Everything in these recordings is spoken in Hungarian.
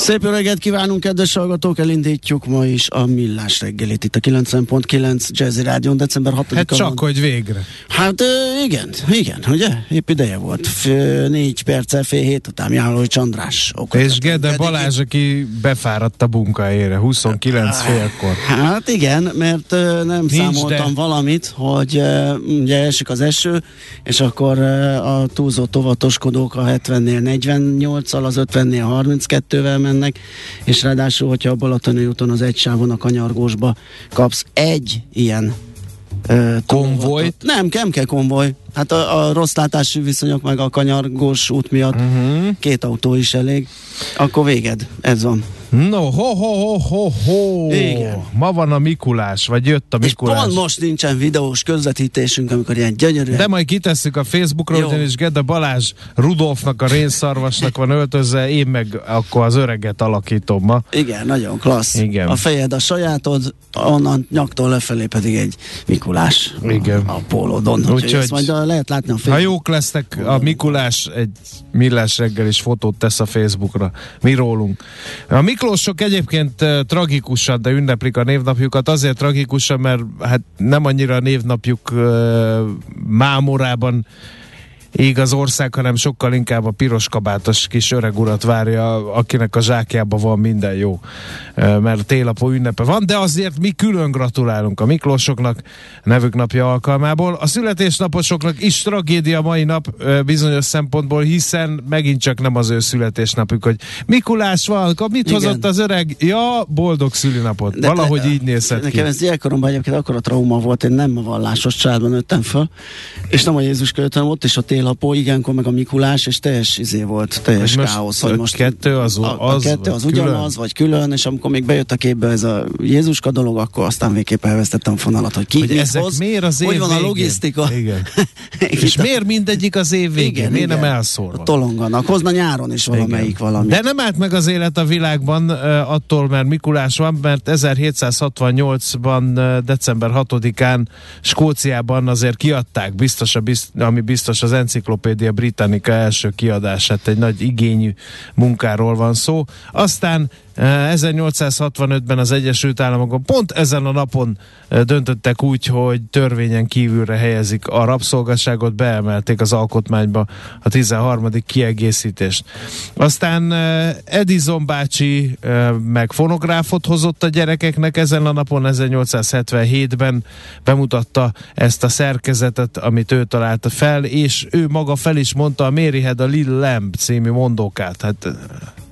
Szép jó reggelt kívánunk, kedves hallgatók! Elindítjuk ma is a Millás reggelit itt a 90.9 Jazzy Rádion december 6 Hát csak, hogy végre. Hát igen, igen, ugye? Épp ideje volt. F, négy perccel fél hét után Jálói Csandrás. És Gede Balázs, aki befáradt a munkahelyére, 29 félkor. Hát igen, mert nem Nincs számoltam de. valamit, hogy ugye esik az eső, és akkor a túlzó tovatoskodók a 70-nél 48-al, az 50-nél 32-vel mennek, és ráadásul, hogyha a Balatoni úton az egy sávon a kanyargósba kapsz egy ilyen ö, Konvojt? Nem, nem kell konvoj. Hát a, a rossz látású viszonyok meg a kanyargós út miatt uh-huh. két autó is elég. Akkor véged. Ez van. No, ho, ho, ho, ho, ho. Igen. Ma van a Mikulás, vagy jött a És Mikulás. pont most nincsen videós közvetítésünk, amikor ilyen gyönyörűen De majd kitesszük a Facebookra, Jó. ugyanis Gede Balázs Rudolfnak a rénszarvasnak van öltözve, én meg akkor az öreget alakítom ma. Igen, nagyon klassz. Igen. A fejed a sajátod, onnan nyaktól lefelé pedig egy Mikulás Igen. a, a pólódon. Úgyhogy ezt majd lehet látni a Ha Facebook. jók lesznek, a Mikulás egy millás reggel is fotót tesz a Facebookra. Mi rólunk. A Miklósok egyébként tragikusan, de ünneplik a névnapjukat. Azért tragikusan, mert hát nem annyira a névnapjuk mámorában ég az ország, hanem sokkal inkább a piros kabátos kis öreg urat várja, akinek a zsákjában van minden jó, mert télapó ünnepe van, de azért mi külön gratulálunk a Miklósoknak nevük napja alkalmából. A születésnaposoknak is tragédia mai nap bizonyos szempontból, hiszen megint csak nem az ő születésnapjuk, hogy Mikulás van, mit Igen. hozott az öreg? Ja, boldog szülinapot. De- Valahogy de- így nézhet Nekem ki. ez gyerekkoromban egyébként akkor a trauma volt, én nem a vallásos családban nőttem föl, és nem a Jézus követem, ott is a télapó, ilyenkor meg a Mikulás, és teljes izé volt, teljes most káosz, hogy a most kettő az- a, a az, kettő vagy az külön? ugyanaz, vagy külön, és amikor még bejött a képbe ez a Jézuska dolog, akkor aztán végképp elvesztettem a fonalat, hogy ki Hogy ezek hoz, miért az év hogy van a végén? logisztika. Igen. És miért mindegyik az év végén? Igen, miért nem igen. elszórva? Tolonganak, hozna nyáron is valamelyik valami. De nem állt meg az élet a világban attól, mert Mikulás van, mert 1768-ban uh, december 6-án Skóciában azért kiadták, biztos a bizt, ami biztos az Encyclopedia Britannica első kiadását, egy nagy igényű munkáról van szó. Aztán 1865-ben az Egyesült Államokon pont ezen a napon uh, döntöttek úgy, hogy törvényen kívülre helyezik a rabszolgasságot, beemelték az alkotmányba a 13. kiegészítést. Aztán uh, Edison bácsi meg fonográfot hozott a gyerekeknek ezen a napon, 1877-ben bemutatta ezt a szerkezetet, amit ő találta fel, és ő maga fel is mondta a Mary Had a Little Lamb című mondókát. Hát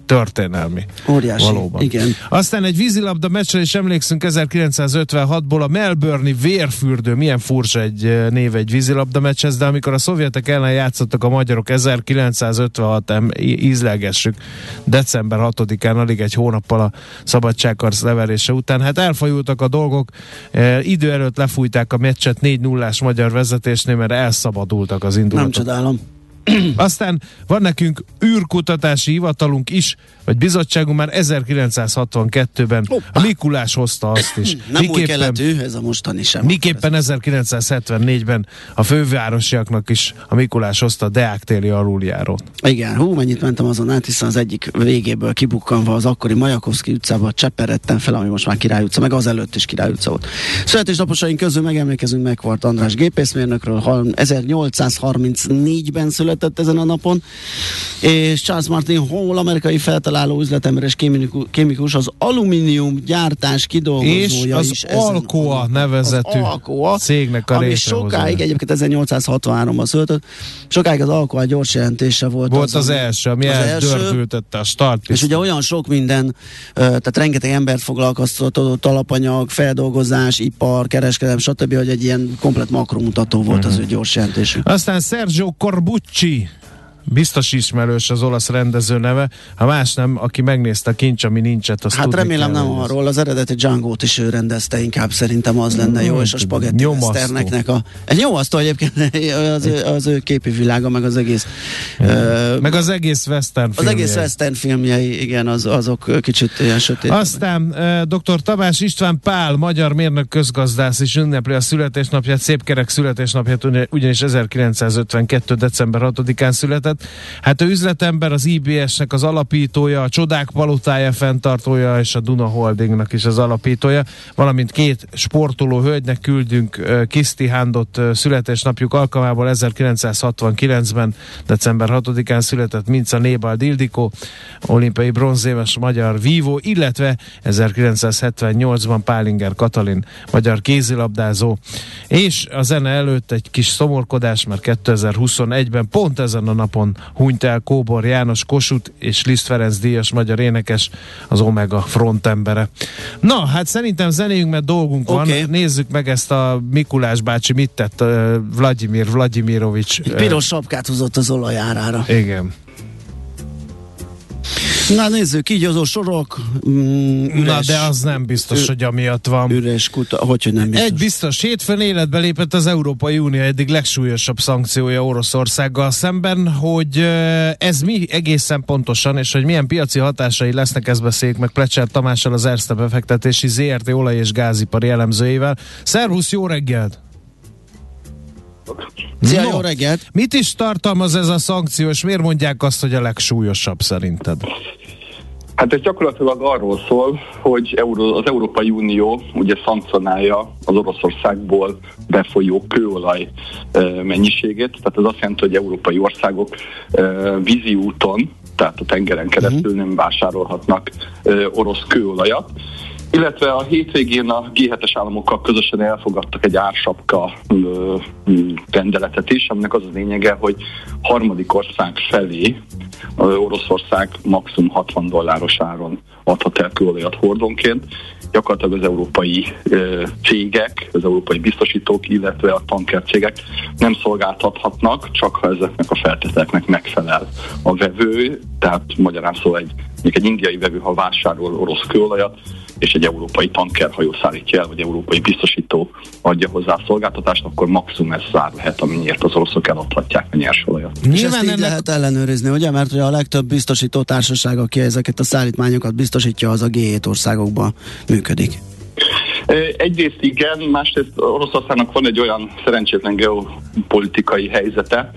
történelmi. Óriási, Valóban. igen. Aztán egy vízilabda meccsre is emlékszünk 1956-ból a Melbourne-i vérfürdő, milyen furcsa egy név egy vízilabda meccshez, de amikor a szovjetek ellen játszottak a magyarok 1956 em, í- ízlelgessük december 6-án, alig egy hónappal a szabadságharc leverése után, hát elfajultak a dolgok, e, idő előtt lefújták a meccset 4 0 magyar vezetésnél, mert elszabadultak az Nem indulatok. csodálom. Aztán van nekünk űrkutatási hivatalunk is, vagy bizottságunk már 1962-ben. A Mikulás hozta azt is. Nem új keletű, ez a mostani sem. Miképpen 1974-ben a fővárosiaknak is a Mikulás hozta a Deák téli aluljárót. Igen, hú, mennyit mentem azon át, hiszen az egyik végéből kibukkanva az akkori Majakovszki utcába cseperedtem fel, ami most már Király utca, meg az előtt is Király utca volt. Születésnaposaink közül megemlékezünk Megvart András gépészmérnökről, 1834-ben született ezen a napon, és Charles Martin Hall, amerikai feltaláló üzletember és kémikus, az alumínium gyártás kidolgozója és is. az Alcoa nevezetű az Alcoa, cégnek a ami sokáig, egyébként 1863-ban született, sokáig az Alcoa gyors jelentése volt. Volt az, ami- első, ami az első. a start És ugye olyan sok minden, tehát rengeteg embert foglalkoztatott alapanyag, feldolgozás, ipar, kereskedelem, stb., hogy egy ilyen komplet makromutató volt Mhm. az ő gyors jelentésű. Aztán Sergio Corbucci, Gee, biztos ismerős az olasz rendező neve, ha más nem, aki megnézte a kincs, ami nincset, azt Hát remélem nem ez- arról, az eredeti Django-t is ő rendezte, inkább szerintem az lenne jó, és a spagetti Nyomasztó. westerneknek a... Egy nyomasztó egyébként az, ő- az ő képi világa, meg az egész... ö, Meg az egész western az filmje. egész western filmjei, igen, az, azok kicsit ilyen sötét. Aztán uh, dr. Tamás István Pál, magyar mérnök közgazdász is ünnepli a születésnapját, szép kerek születésnapját, ugyan- ugyanis 1952. december 6-án született. Hát ő üzletember, az IBS-nek az alapítója, a Csodák Palotája fenntartója, és a Duna Holdingnak is az alapítója, valamint két sportoló hölgynek küldünk Kiszti Hándot születésnapjuk alkalmából 1969-ben, december 6-án született Minca Nébald Ildikó, olimpiai bronzéves magyar vívó, illetve 1978-ban Pálinger Katalin, magyar kézilabdázó. És a zene előtt egy kis szomorkodás, mert 2021-ben pont ezen a napon hunyt el Kóbor János Kossuth és Liszt Ferenc díjas magyar énekes, az Omega frontembere. Na, hát szerintem zenéjünk, mert dolgunk van. Oké. Nézzük meg ezt a Mikulás bácsi mit tett uh, Vladimir Vladimirovics. Egy piros sapkát hozott az olajárára. Igen. Na nézzük, így azok sorok, mm, üres, Na, de az nem biztos, Ü- hogy amiatt van. üres kuta, hogy, hogy nem biztos. Egy biztos, hétfőn életbe lépett az Európai Unió eddig legsúlyosabb szankciója Oroszországgal szemben, hogy ez mi egészen pontosan, és hogy milyen piaci hatásai lesznek, ezt beszéljük meg Plecser Tamással, az Erste befektetési ZRT olaj- és gázipari elemzőjével. Szervusz, jó reggelt! Szia, No. jó reggelt! Mit is tartalmaz ez a szankció, és miért mondják azt, hogy a legsúlyosabb szerinted? Hát ez gyakorlatilag arról szól, hogy az Európai Unió ugye szankcionálja az Oroszországból befolyó kőolaj mennyiségét, tehát ez azt jelenti, hogy európai országok vízi úton, tehát a tengeren keresztül nem vásárolhatnak orosz kőolajat. Illetve a hétvégén a G7-es államokkal közösen elfogadtak egy ársapka rendeletet is, aminek az a lényege, hogy harmadik ország felé Oroszország maximum 60 dolláros áron adhat el kőolajat hordonként. Gyakorlatilag az európai cégek, az európai biztosítók, illetve a tankercégek nem szolgáltathatnak, csak ha ezeknek a feltételeknek megfelel a vevő, tehát magyarán szó egy, mondjuk egy indiai vevő, ha vásárol orosz kőolajat, és egy európai tankerhajó szállítja el, vagy európai biztosító adja hozzá a szolgáltatást, akkor maximum ez szár lehet, amennyiért az oroszok eladhatják a nyersolajat. És ezt így ennek- lehet ellenőrizni, ugye? Mert ugye a legtöbb biztosító társaság, aki ezeket a szállítmányokat biztosítja, az a G7 országokban működik. Egyrészt igen, másrészt Oroszországnak van egy olyan szerencsétlen geopolitikai helyzete,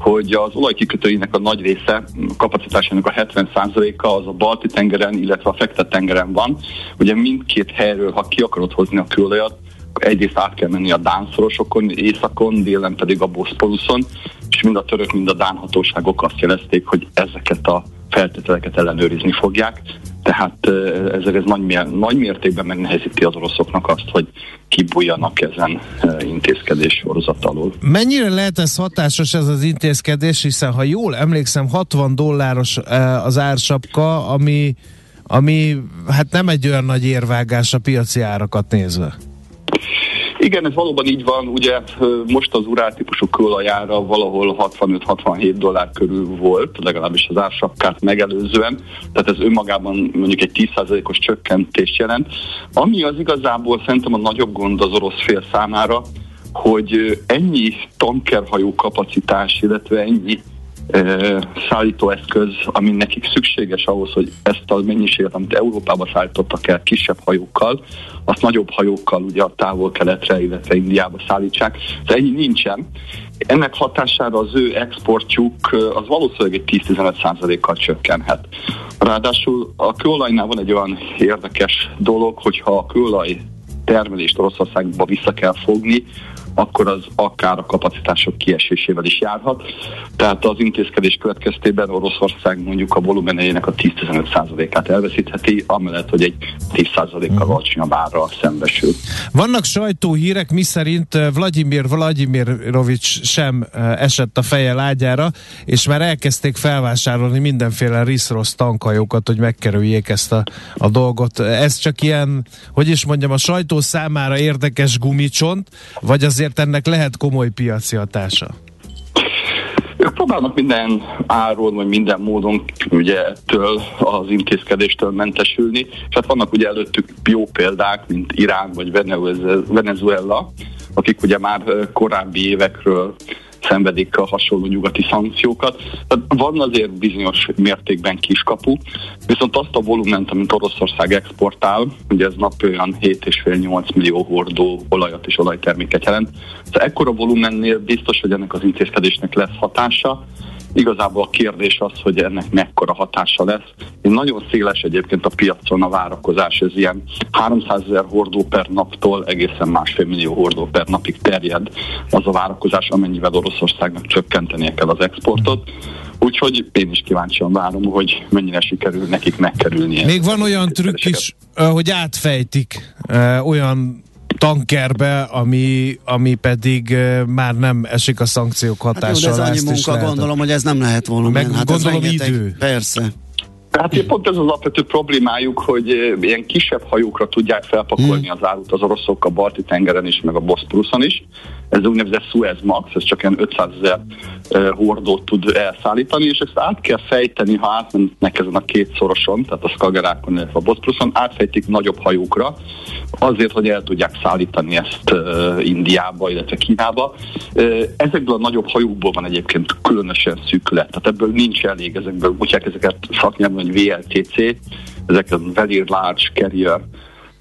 hogy az olajkikötőinek a nagy része, a kapacitásának a 70%-a az a Balti tengeren, illetve a Fekete tengeren van. Ugye mindkét helyről, ha ki akarod hozni a kőolajat, egyrészt át kell menni a Dánszorosokon, északon, délen pedig a Boszporuszon, és mind a török, mind a Dán hatóságok azt jelezték, hogy ezeket a feltételeket ellenőrizni fogják. Tehát ezek ez nagy, nagy mértékben megnehezíti az oroszoknak azt, hogy kibújjanak ezen intézkedés sorozat alól. Mennyire lehet ez hatásos ez az intézkedés, hiszen ha jól emlékszem, 60 dolláros az ársapka, ami, ami hát nem egy olyan nagy érvágás a piaci árakat nézve. Igen, ez valóban így van. Ugye most az urál típusú kőolajára valahol 65-67 dollár körül volt, legalábbis az ársapkát megelőzően, tehát ez önmagában mondjuk egy 10%-os csökkentést jelent. Ami az igazából szerintem a nagyobb gond az orosz fél számára, hogy ennyi tankerhajó kapacitás, illetve ennyi szállítóeszköz, ami nekik szükséges ahhoz, hogy ezt a mennyiséget, amit Európába szállítottak el kisebb hajókkal, azt nagyobb hajókkal ugye a távol-keletre, illetve Indiába szállítsák. De ennyi nincsen. Ennek hatására az ő exportjuk az valószínűleg egy 10-15%-kal csökkenhet. Ráadásul a kőolajnál van egy olyan érdekes dolog, hogyha a kőolaj termelést Oroszországba vissza kell fogni, akkor az akár a kapacitások kiesésével is járhat. Tehát az intézkedés következtében Oroszország mondjuk a volumeneinek a 10-15%-át elveszítheti, amellett, hogy egy 10%-kal uh-huh. alacsonyabb árral szembesül. Vannak sajtóhírek, miszerint eh, Vladimir Vladimirovics sem eh, esett a feje lágyára, és már elkezdték felvásárolni mindenféle riszrosz tankajókat, hogy megkerüljék ezt a, a dolgot. Ez csak ilyen, hogy is mondjam, a sajtó számára érdekes gumicsont, vagy azért azért ennek lehet komoly piaci hatása. Ők próbálnak minden áron, vagy minden módon ugye ettől az intézkedéstől mentesülni, és hát vannak ugye előttük jó példák, mint Irán vagy Venezuela, akik ugye már korábbi évekről szenvedik a hasonló nyugati szankciókat. Tehát van azért bizonyos mértékben kiskapu, viszont azt a volument, amit Oroszország exportál, ugye ez nap olyan 7,5-8 millió hordó olajat és olajterméket jelent, tehát ekkora volumennél biztos, hogy ennek az intézkedésnek lesz hatása, Igazából a kérdés az, hogy ennek mekkora hatása lesz. Én nagyon széles egyébként a piacon a várakozás, ez ilyen 300 ezer hordó per naptól egészen másfél millió hordó per napig terjed az a várakozás, amennyivel Oroszországnak csökkentenie kell az exportot. Úgyhogy én is kíváncsian várom, hogy mennyire sikerül nekik megkerülni. Még van olyan trükk is, hogy átfejtik olyan tankerbe, ami, ami pedig már nem esik a szankciók hatására. Hát jó, de ez annyi munka, gondolom, hogy ez nem lehet volumen. Meg hát gondolom ez idő. Persze. Tehát pont ez az alapvető problémájuk, hogy ilyen kisebb hajókra tudják felpakolni hmm. az árut az oroszok a Balti tengeren is, meg a Boszporuszon is. Ez úgynevezett Suez Max, ez csak ilyen 500 ezer hordót tud elszállítani, és ezt át kell fejteni, ha átmennek ezen a két szoroson, tehát a Skagerákon, illetve a Boszporuszon, átfejtik nagyobb hajókra, azért, hogy el tudják szállítani ezt Indiába, illetve Kínába. Ezekből a nagyobb hajókból van egyébként különösen szűkület, tehát ebből nincs elég, ezekből úgy ezeket szaknyelven, hogy VLTC, ezek a Very Large Carrier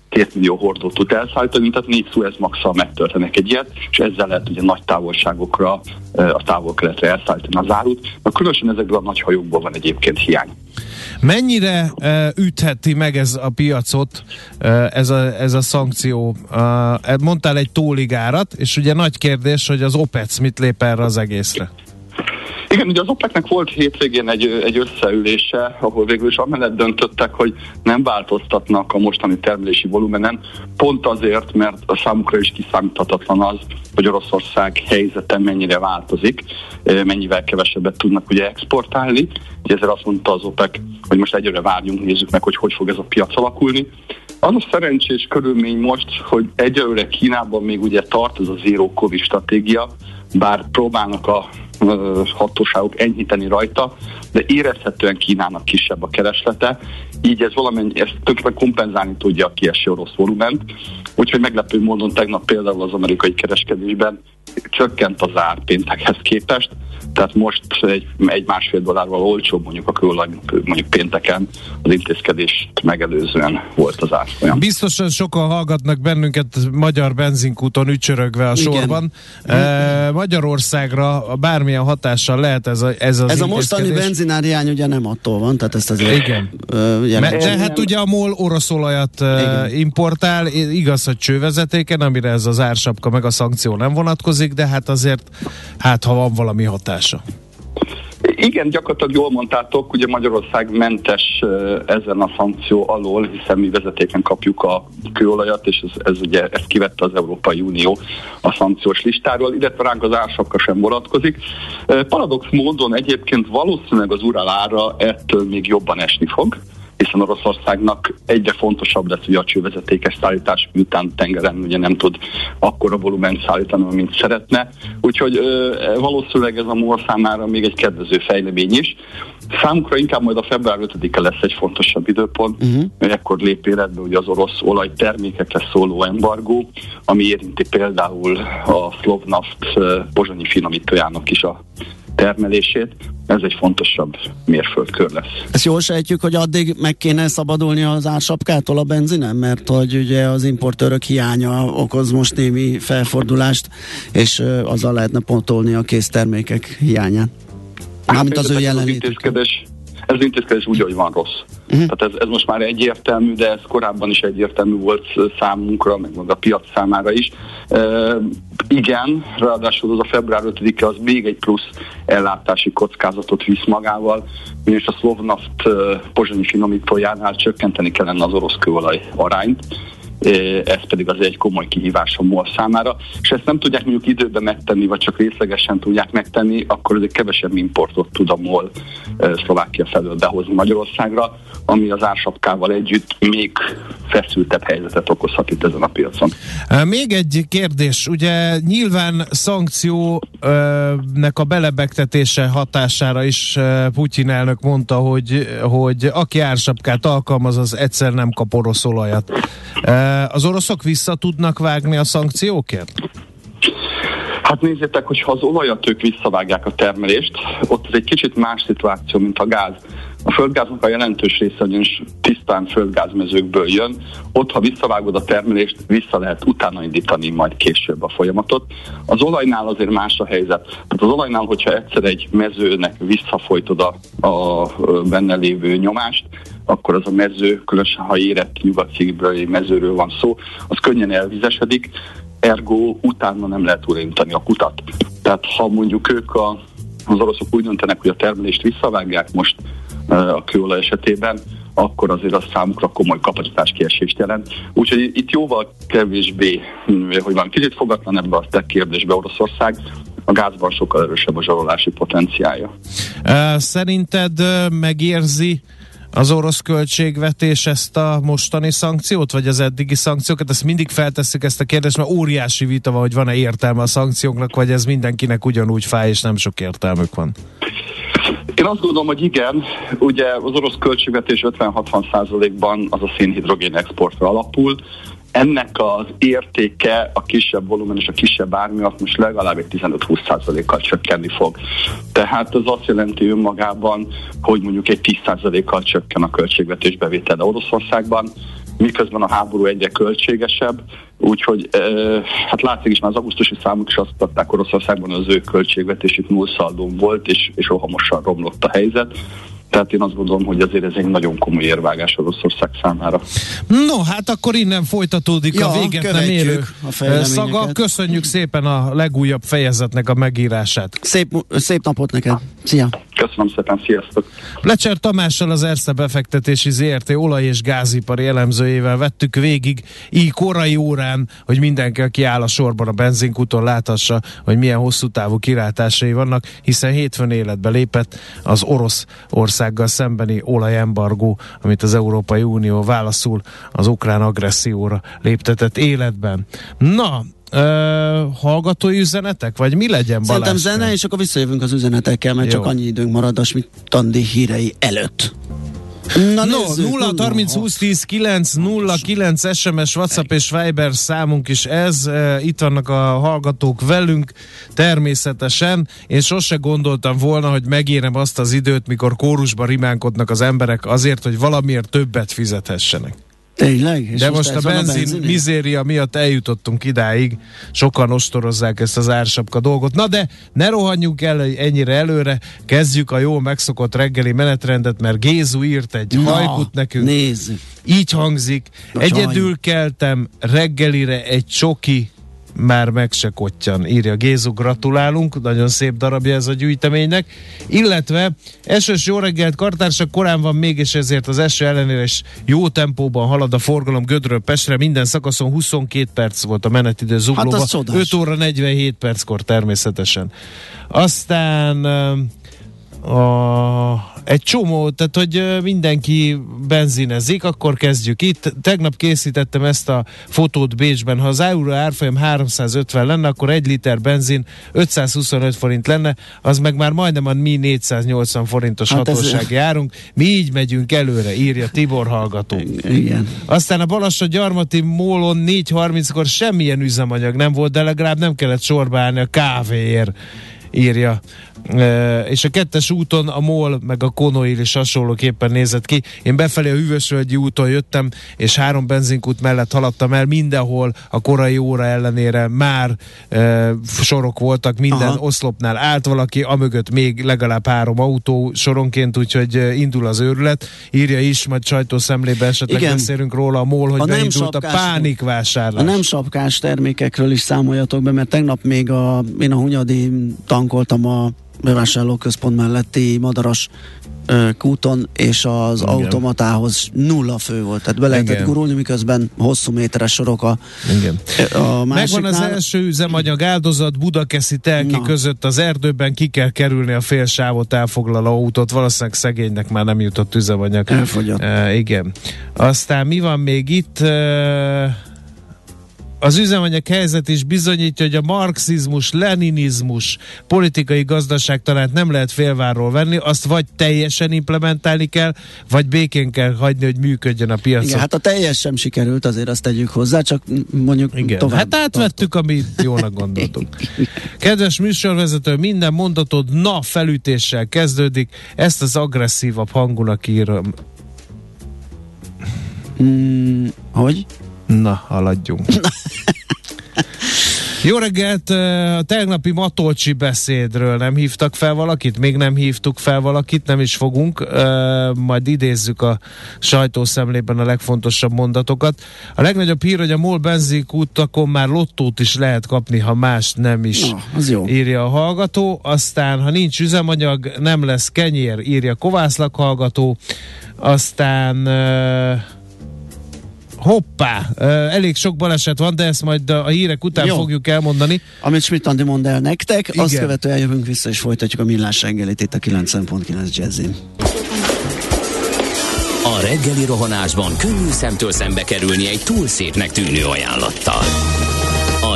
két millió hordót tud elszállítani, tehát négy Suez Max-szal megtöltenek egy ilyet, és ezzel lehet ugye nagy távolságokra a távol-keletre elszállítani az árut. Na, különösen ezekből a nagy hajókból van egyébként hiány. Mennyire uh, ütheti meg ez a piacot, uh, ez, a, ez a szankció? Uh, mondtál egy tóligárat, és ugye nagy kérdés, hogy az OPEC mit lép erre az egészre? Igen, ugye az OPEC-nek volt hétvégén egy, egy összeülése, ahol végül is amellett döntöttek, hogy nem változtatnak a mostani termelési volumenen, pont azért, mert a számukra is kiszámíthatatlan az, hogy Oroszország helyzete mennyire változik, mennyivel kevesebbet tudnak ugye exportálni. Ugye ezzel azt mondta az OPEC, hogy most egyre várjunk, nézzük meg, hogy hogy fog ez a piac alakulni. Az a szerencsés körülmény most, hogy egyelőre Kínában még ugye tart ez a zero covid stratégia, bár próbálnak a hatóságok enyhíteni rajta, de érezhetően Kínának kisebb a kereslete, így ez valamennyi, ezt tökéletesen kompenzálni tudja a kieső orosz volument. Úgyhogy meglepő módon tegnap például az amerikai kereskedésben csökkent az ár péntekhez képest, tehát most egy, egy másfél dollárval olcsóbb mondjuk a kőolaj, mondjuk pénteken az intézkedést megelőzően volt az árfolyam. Biztosan sokan hallgatnak bennünket magyar benzinkúton ücsörögve a sorban. E, Magyarországra bármilyen hatással lehet ez, a, ez az Ez a mostani benzináriány ugye nem attól van, tehát ezt azért Igen. Uh, de hát ugye a MOL orosz olajat uh, importál, igaz, hogy csővezetéken, amire ez az ársapka meg a szankció nem vonatkozik, de hát azért, hát ha van valami hatása. Igen, gyakorlatilag jól mondtátok, ugye Magyarország mentes ezen a szankció alól, hiszen mi vezetéken kapjuk a kőolajat, és ez, ez ugye ezt kivette az Európai Unió a szankciós listáról, illetve ránk az ársapka sem vonatkozik. Paradox módon egyébként valószínűleg az urál ára ettől még jobban esni fog, hiszen Oroszországnak egyre fontosabb lesz ugye a csővezetékes szállítás, miután tengeren ugye nem tud akkora volumen szállítani, mint szeretne. Úgyhogy ö, valószínűleg ez a MOL számára még egy kedvező fejlemény is. Számunkra inkább majd a február 5-e lesz egy fontosabb időpont, uh-huh. mert ekkor lép életbe ugye az orosz olajtermékekre szóló embargó, ami érinti például a Slovnaft pozsonyi finomítójának is a termelését, ez egy fontosabb mérföldkör lesz. Ezt jól sejtjük, hogy addig meg kéne szabadulni az ársapkától a benzinen, mert hogy ugye az importőrök hiánya okoz most némi felfordulást, és azzal lehetne pontolni a késztermékek hiányát. Mármint hát, az ő jelenlétük. Ez az intézkedés úgy, hogy van rossz. Uh-huh. Tehát ez, ez most már egyértelmű, de ez korábban is egyértelmű volt számunkra, meg a piac számára is. E, igen, ráadásul az a február 5-e az még egy plusz ellátási kockázatot visz magával, és a Slovnaft pozsonyi finomítójánál csökkenteni kellene az orosz kőolaj arányt, ez pedig az egy komoly kihívás a MOL számára, és ezt nem tudják mondjuk időben megtenni, vagy csak részlegesen tudják megtenni, akkor azért kevesebb importot tud a MOL Szlovákia felől behozni Magyarországra, ami az ársapkával együtt még feszültebb helyzetet okozhat itt ezen a piacon. Még egy kérdés, ugye nyilván szankciónek a belebegtetése hatására is Putyin elnök mondta, hogy, hogy aki ársapkát alkalmaz, az egyszer nem kap orosz olajat. Az oroszok vissza tudnak vágni a szankciókért? Hát nézzétek, hogy ha az olajat ők visszavágják a termelést, ott ez egy kicsit más szituáció, mint a gáz. A földgáznak a jelentős része ugyanis tisztán földgázmezőkből jön. Ott, ha visszavágod a termelést, vissza lehet utána indítani majd később a folyamatot. Az olajnál azért más a helyzet. Tehát az olajnál, hogyha egyszer egy mezőnek visszafolytod a, a benne lévő nyomást, akkor az a mező, különösen ha érett nyugat mezőről van szó, az könnyen elvizesedik, ergo utána nem lehet újraindítani a kutat. Tehát ha mondjuk ők a, az oroszok úgy döntenek, hogy a termelést visszavágják most a kőolaj esetében, akkor azért az számukra komoly kapacitás kiesést jelent. Úgyhogy itt jóval kevésbé, hogy van kicsit fogatlan ebbe a te kérdésbe Oroszország, a gázban sokkal erősebb a zsarolási potenciája. Szerinted megérzi az orosz költségvetés ezt a mostani szankciót, vagy az eddigi szankciókat? Ezt mindig feltesszük ezt a kérdést, mert óriási vita van, hogy van-e értelme a szankcióknak, vagy ez mindenkinek ugyanúgy fáj, és nem sok értelmük van. Én azt gondolom, hogy igen, ugye az orosz költségvetés 50-60 százalékban az a szénhidrogén exportra alapul, ennek az értéke a kisebb volumen és a kisebb ár miatt most legalább egy 15-20%-kal csökkenni fog. Tehát az azt jelenti önmagában, hogy mondjuk egy 10%-kal csökken a költségvetés bevétele Oroszországban, miközben a háború egyre költségesebb, úgyhogy e, hát látszik is már az augusztusi számok is azt adták Oroszországban, az ő költségvetésük nullszaldón volt, és, és rohamosan romlott a helyzet. Tehát én azt gondolom, hogy azért ez egy nagyon komoly érvágás Oroszország számára. No, hát akkor innen folytatódik ja, a véget nem érő a szaga. Köszönjük szépen a legújabb fejezetnek a megírását. Szép, szép napot neked. Szia! Köszönöm szépen, sziasztok! Lecser Tamással az Erste befektetési ZRT olaj- és gázipari elemzőjével vettük végig így korai órán, hogy mindenki, aki áll a sorban a benzinkúton láthassa, hogy milyen hosszú távú kilátásai vannak, hiszen hétfőn életbe lépett az orosz országgal szembeni olajembargó, amit az Európai Unió válaszul az ukrán agresszióra léptetett életben. Na, ö, hallgatói üzenetek, vagy mi legyen Balázs? Szerintem zene, és akkor visszajövünk az üzenetekkel, mert Jó. csak annyi időnk marad a Tandi hírei előtt. Na no, 0 30 20 10 9 0 9 SMS, WhatsApp és Viber számunk is ez. Itt vannak a hallgatók velünk, természetesen. Én sose gondoltam volna, hogy megérem azt az időt, mikor kórusban rimánkodnak az emberek azért, hogy valamiért többet fizethessenek. Tényleg? És De most, most a benzin, a benzin mizéria miatt eljutottunk idáig, sokan ostorozzák ezt az ársapka dolgot. Na de ne rohanjunk el ennyire előre, kezdjük a jó megszokott reggeli menetrendet, mert Gézu írt egy Na, hajkut nekünk. Nézzük. Így hangzik, Na, egyedül keltem reggelire egy csoki már meg se kottyan, írja Gézu, gratulálunk, nagyon szép darabja ez a gyűjteménynek, illetve esős jó reggelt, kartársak korán van még, és ezért az eső ellenére is jó tempóban halad a forgalom Gödről Pestre, minden szakaszon 22 perc volt a menetidő zuglóba, hát 5 óra 47 perckor természetesen. Aztán a, egy csomó, tehát hogy mindenki benzinezik, akkor kezdjük itt. Tegnap készítettem ezt a fotót Bécsben, ha az euró árfolyam 350 lenne, akkor egy liter benzin 525 forint lenne, az meg már majdnem a mi 480 forintos hát hatóság ez... járunk. Mi így megyünk előre, írja Tibor hallgató. Igen. Aztán a Balassa Gyarmati Mólon 4.30-kor semmilyen üzemanyag nem volt, de legalább nem kellett sorba állni a kávéért írja és a kettes úton a MOL meg a Konoil is hasonlóképpen nézett ki. Én befelé a Hűvösvölgyi úton jöttem, és három benzinkút mellett haladtam el, mindenhol a korai óra ellenére már e, sorok voltak, minden Aha. oszlopnál állt valaki, amögött még legalább három autó soronként, úgyhogy indul az őrület. Írja is, majd sajtószemlébe esetleg Igen. beszélünk róla a MOL, hogy a beindult a pánikvásárlás. A nem sapkás termékekről is számoljatok be, mert tegnap még a, én a Hunyadi tankoltam a bevásárlóközpont melletti madaras ö, kúton, és az Igen. automatához nulla fő volt, tehát be lehetett Igen. gurulni, miközben hosszú méteres sorok a, Igen. a Megvan az első üzemanyag áldozat Budakeszi telki Na. között az erdőben ki kell kerülni a fél sávot elfoglaló autót, valószínűleg szegénynek már nem jutott üzemanyag. Elfogyott. Uh, igen. Aztán mi van még itt? Uh, az üzemanyag helyzet is bizonyítja, hogy a marxizmus, leninizmus, politikai gazdaság talán nem lehet félvárról venni, azt vagy teljesen implementálni kell, vagy békén kell hagyni, hogy működjön a piac. Igen, hát a teljes sem sikerült, azért azt tegyük hozzá, csak mondjuk Igen. tovább. Hát átvettük, tartok. amit jónak gondoltunk. Kedves műsorvezető, minden mondatod na felütéssel kezdődik, ezt az agresszívabb hangunak írom. Hmm, hogy? Na, haladjunk. Jó reggelt! A tegnapi Matolcsi beszédről nem hívtak fel valakit? Még nem hívtuk fel valakit, nem is fogunk. Majd idézzük a sajtószemlében a legfontosabb mondatokat. A legnagyobb hír, hogy a MOL benzinkútakon már lottót is lehet kapni, ha más nem is, Na, az jó. írja a hallgató. Aztán, ha nincs üzemanyag, nem lesz kenyér, írja Kovászlak hallgató. Aztán Hoppá! Elég sok baleset van, de ezt majd a hírek után Jó. fogjuk elmondani. Amit Schmidt Andi mond el nektek, Igen. azt követően jövünk vissza és folytatjuk a millás reggelit itt a 90.9 Jazzin. A reggeli rohanásban könnyű szemtől szembe kerülni egy túl szépnek tűnő ajánlattal.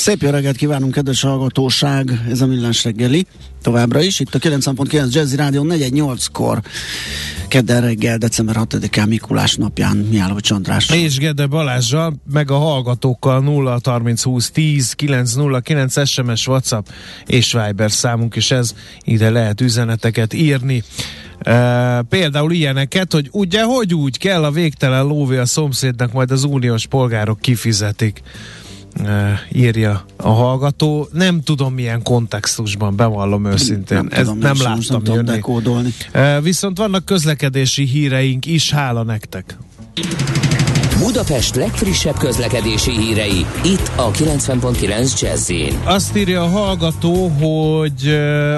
Szép jó reggelt kívánunk, kedves hallgatóság! Ez a Millás reggeli. Továbbra is, itt a 9.9 Jazzy Rádió 418-kor kedden reggel, december 6-án Mikulás napján Miálló Csandrás. És Gede Balázsral, meg a hallgatókkal 0 30 20 10 909 SMS, WhatsApp és Viber számunk, és ez ide lehet üzeneteket írni. Uh, például ilyeneket, hogy ugye, hogy úgy kell a végtelen lóvé a szomszédnak, majd az uniós polgárok kifizetik írja a hallgató. Nem tudom milyen kontextusban, bevallom őszintén. Nem, nem, tudom, nem láttam nem jönni. Dekódolni. Viszont vannak közlekedési híreink is, hála nektek. Budapest legfrissebb közlekedési hírei, itt a 90.9 jazz Azt írja a hallgató, hogy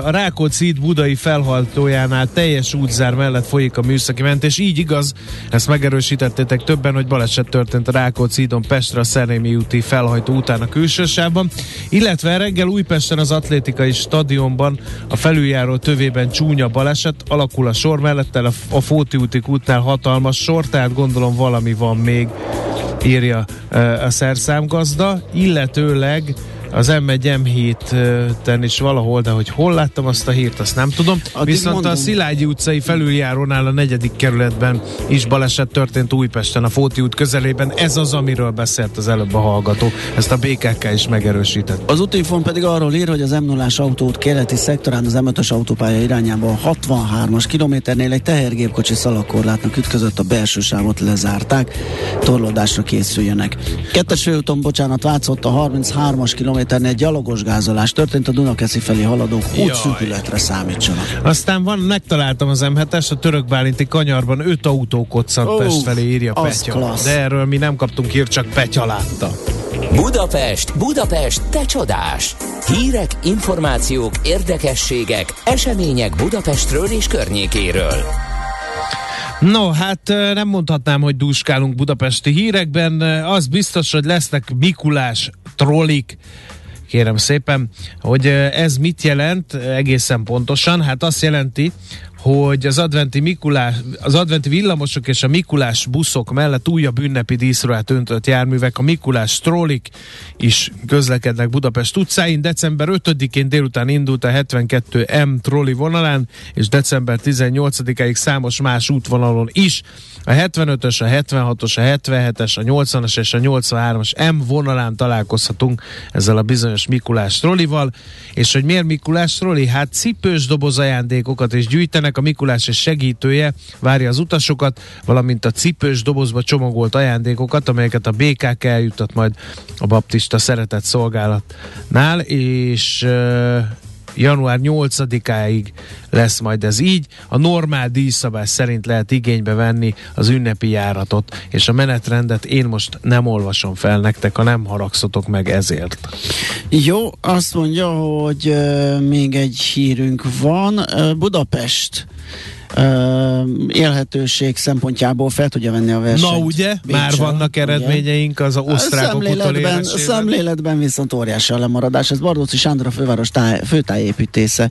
a Rákóczi híd budai felhaltójánál teljes útzár mellett folyik a műszaki mentés. Így igaz, ezt megerősítettétek többen, hogy baleset történt a Rákóczi hídon Pestre a Szerémi úti felhajtó után a külsősában, illetve reggel Újpesten az atlétikai stadionban a felüljáró tövében csúnya baleset, alakul a sor mellett, a Fóti úti útnál hatalmas sor, tehát gondolom valami van még írja a szerszámgazda, illetőleg az M1 M7-ten is valahol, de hogy hol láttam azt a hírt, azt nem tudom. Addig Viszont mondom. a Szilágyi utcai felüljárónál a negyedik kerületben is baleset történt Újpesten, a Fóti út közelében. Ez az, amiről beszélt az előbb a hallgató. Ezt a BKK is megerősített. Az útinfon pedig arról ír, hogy az m 0 autót keleti szektorán az M5-ös autópálya irányába 63-as kilométernél egy tehergépkocsi szalakorlátnak ütközött a belső sávot lezárták. Torlódásra készüljenek. Kettes főúton, bocsánat, vátszott a 33-as kilométer kilométernél gyalogos gázolás történt, a Dunakeszi felé haladók útszűkületre számítsanak. Aztán van, megtaláltam az m a török Bálinti kanyarban öt autó koccant oh, Pest felé, írja Petya. Klassz. De erről mi nem kaptunk hírt, csak Petya látta. Budapest, Budapest, te csodás! Hírek, információk, érdekességek, események Budapestről és környékéről. No, hát nem mondhatnám, hogy dúskálunk budapesti hírekben. Az biztos, hogy lesznek Mikulás trollik, kérem szépen, hogy ez mit jelent egészen pontosan? Hát azt jelenti, hogy az adventi, Mikulás, az adventi villamosok és a Mikulás buszok mellett újabb ünnepi díszruhát öntött járművek, a Mikulás trollik is közlekednek Budapest utcáin. December 5-én délután indult a 72 M trolli vonalán, és december 18-ig számos más útvonalon is. A 75-ös, a 76-os, a 77-es, a 80-as és a 83-as M vonalán találkozhatunk ezzel a bizonyos Mikulás trollival. És hogy miért Mikulás trolli? Hát cipős doboz ajándékokat is gyűjtenek, a Mikulás és segítője várja az utasokat, valamint a cipős dobozba csomagolt ajándékokat, amelyeket a BKK eljutat majd a baptista szeretett szolgálatnál, és január 8-áig lesz majd ez így. A normál díjszabás szerint lehet igénybe venni az ünnepi járatot, és a menetrendet én most nem olvasom fel nektek, ha nem haragszotok meg ezért. Jó, azt mondja, hogy uh, még egy hírünk van. Budapest élhetőség szempontjából fel tudja venni a versenyt. Na ugye, Bécsa, már vannak eredményeink az osztrákok szemléletben, szemléletben viszont óriási a lemaradás. Ez Bardóci Sándor a főváros táj, főtájépítésze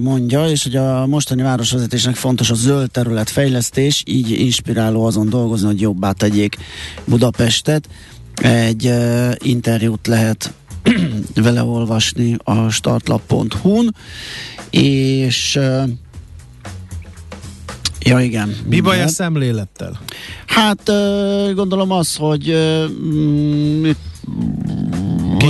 mondja, és hogy a mostani városvezetésnek fontos a zöld terület fejlesztés, így inspiráló azon dolgozni, hogy jobbá tegyék Budapestet. Egy uh, interjút lehet vele olvasni a startlap.hu-n, és uh, Ja, igen. Mi baj a szemlélettel? Hát gondolom az, hogy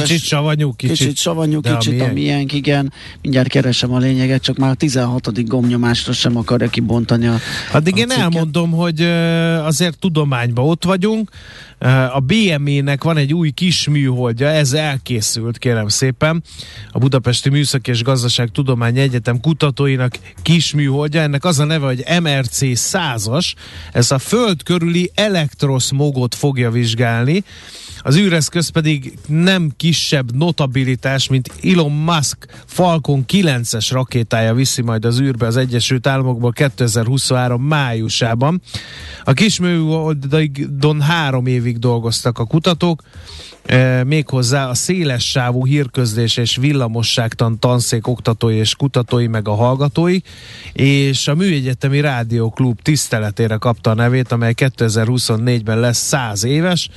Kicsit savanyú, kicsit, kicsit savanyú, kicsit a miénk, igen. Mindjárt keresem a lényeget, csak már a 16. gomnyomásra sem akarja kibontani a Addig a én cikket. elmondom, hogy azért tudományban ott vagyunk, a BME-nek van egy új kis műholdja, ez elkészült, kérem szépen. A Budapesti Műszaki és Gazdaság Tudomány Egyetem kutatóinak kis műholdja, ennek az a neve, hogy MRC 100-as. Ez a föld körüli elektroszmogot fogja vizsgálni. Az űreszköz pedig nem kisebb notabilitás, mint Elon Musk Falcon 9-es rakétája viszi majd az űrbe az Egyesült Államokból 2023 májusában. A kisműholdon három évig dolgoztak a kutatók, e, méghozzá a széles sávú hírközlés és villamosságtan tanszék oktatói és kutatói, meg a hallgatói, és a Műegyetemi Rádióklub tiszteletére kapta a nevét, amely 2024-ben lesz 100 éves.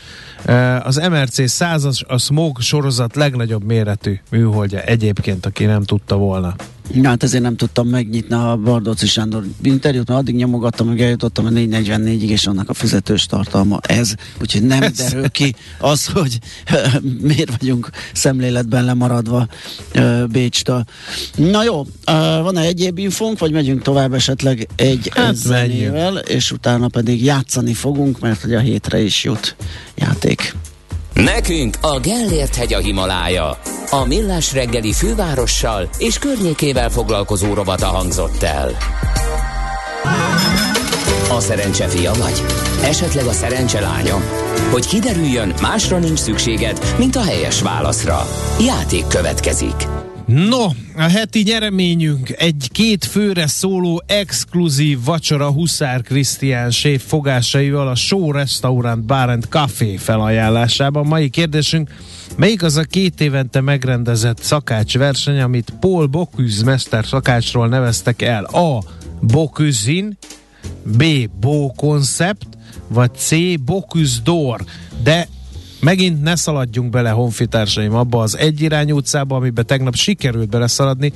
E, az MRC 100 a Smog sorozat legnagyobb méretű műholdja egyébként, aki nem tudta volna. Na, hát ezért nem tudtam megnyitni a Bardóci Sándor interjút, mert addig nyomogattam, hogy eljutottam a 444-ig, és annak a fizetős tartalma ez, úgyhogy nem derül ki az, hogy miért vagyunk szemléletben lemaradva Bécstől. Na jó, van-e egyéb infónk, vagy megyünk tovább esetleg egy hát zenével, és utána pedig játszani fogunk, mert hogy a hétre is jut játék. Nekünk a Gellért hegy a Himalája. A Millás reggeli fővárossal és környékével foglalkozó robata hangzott el. A szerencse fia vagy? Esetleg a szerencse lánya? Hogy kiderüljön, másra nincs szükséged, mint a helyes válaszra. Játék következik. No, a heti nyereményünk egy két főre szóló exkluzív vacsora Huszár Krisztián séf fogásaival a Show Restaurant Bar and Café felajánlásában. Mai kérdésünk, melyik az a két évente megrendezett szakácsverseny, amit Paul Bocuse mester szakácsról neveztek el? A. Bocuse B. Bo Concept, vagy C. Bocuse d'Or. De Megint ne szaladjunk bele, honfitársaim, abba az egyirányú utcába, amiben tegnap sikerült beleszaladni,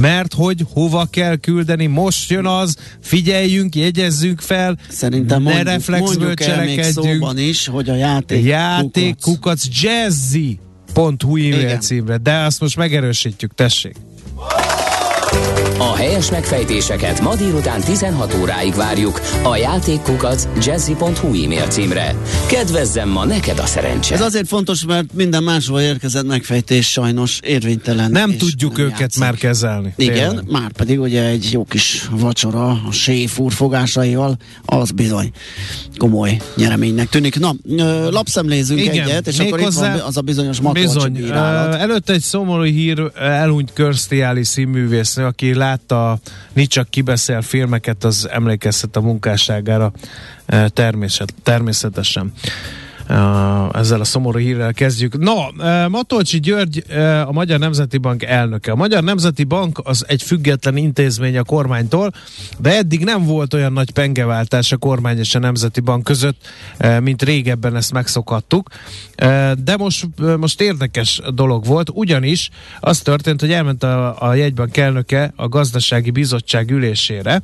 mert hogy hova kell küldeni, most jön az, figyeljünk, jegyezzünk fel, Szerintem ne mondjuk, reflexből cselekedjünk. is, hogy a játék, játék kukac, kukac jazzy.hu e-mail címre, de azt most megerősítjük, tessék. A helyes megfejtéseket ma délután 16 óráig várjuk a játékkukac jazzy.hu e-mail címre. Kedvezzem ma neked a szerencse! Ez azért fontos, mert minden máshol érkezett megfejtés sajnos érvénytelen. Nem tudjuk nem őket játszik. már kezelni. Igen, Tényleg. már pedig ugye egy jó kis vacsora a séf úr fogásaival, az bizony komoly nyereménynek tűnik. Na, lapszemlézünk Igen, egyet, és akkor itt van az a bizonyos Matolcsi Bizony. bírálat. Uh, előtte egy szomorú hír, elhunyt Körsztiáli színművésznő, aki látta Nicsak kibeszél filmeket, az emlékeztet a munkásságára uh, természet, természetesen. Uh, ezzel a szomorú hírrel kezdjük. No, uh, Matolcsi György uh, a Magyar Nemzeti Bank elnöke. A Magyar Nemzeti Bank az egy független intézmény a kormánytól, de eddig nem volt olyan nagy pengeváltás a kormány és a Nemzeti Bank között, mint régebben ezt megszokhattuk. De most, most érdekes dolog volt, ugyanis az történt, hogy elment a, a jegybank elnöke a gazdasági bizottság ülésére,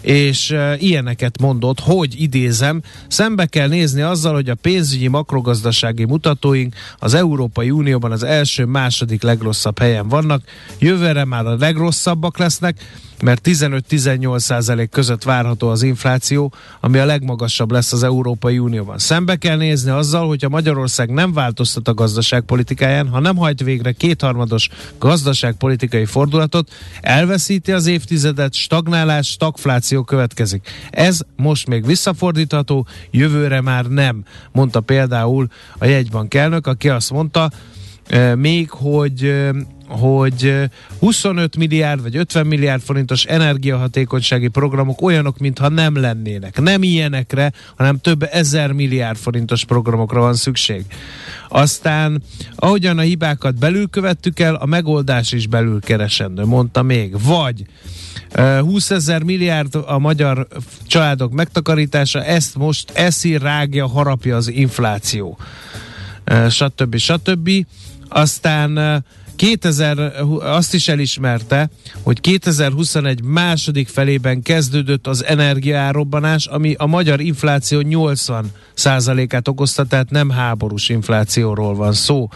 és ilyeneket mondott, hogy idézem, szembe kell nézni azzal, hogy a pénzügyi makrogazdasági mutatóink az Európai Unióban az első, második legrosszabb helyen vannak, jövőre már a legrosszabbak lesznek, mert 15-18 százalék között várható az infláció, ami a legmagasabb lesz az Európai Unióban. Szembe kell nézni azzal, a Magyarország nem változtat a gazdaságpolitikáján, ha nem hajt végre kétharmados gazdaságpolitikai fordulatot, elveszíti az évtizedet, stagnálás, stagfláció következik. Ez most még visszafordítható, jövőre már nem, mondta például a jegybank elnök, aki azt mondta, eh, még, hogy eh, hogy eh, 25 milliárd vagy 50 milliárd forintos energiahatékonysági programok olyanok, mintha nem lennének. Nem ilyenekre, hanem több ezer milliárd forintos programokra van szükség. Aztán, ahogyan a hibákat belül követtük el, a megoldás is belül keresendő, mondta még. Vagy eh, 20 ezer milliárd a magyar családok megtakarítása, ezt most eszi, rágja, harapja az infláció. Stb. stb. Aztán 2000, azt is elismerte, hogy 2021 második felében kezdődött az energiárobbanás, ami a magyar infláció 80 százalékát okozta, tehát nem háborús inflációról van szó.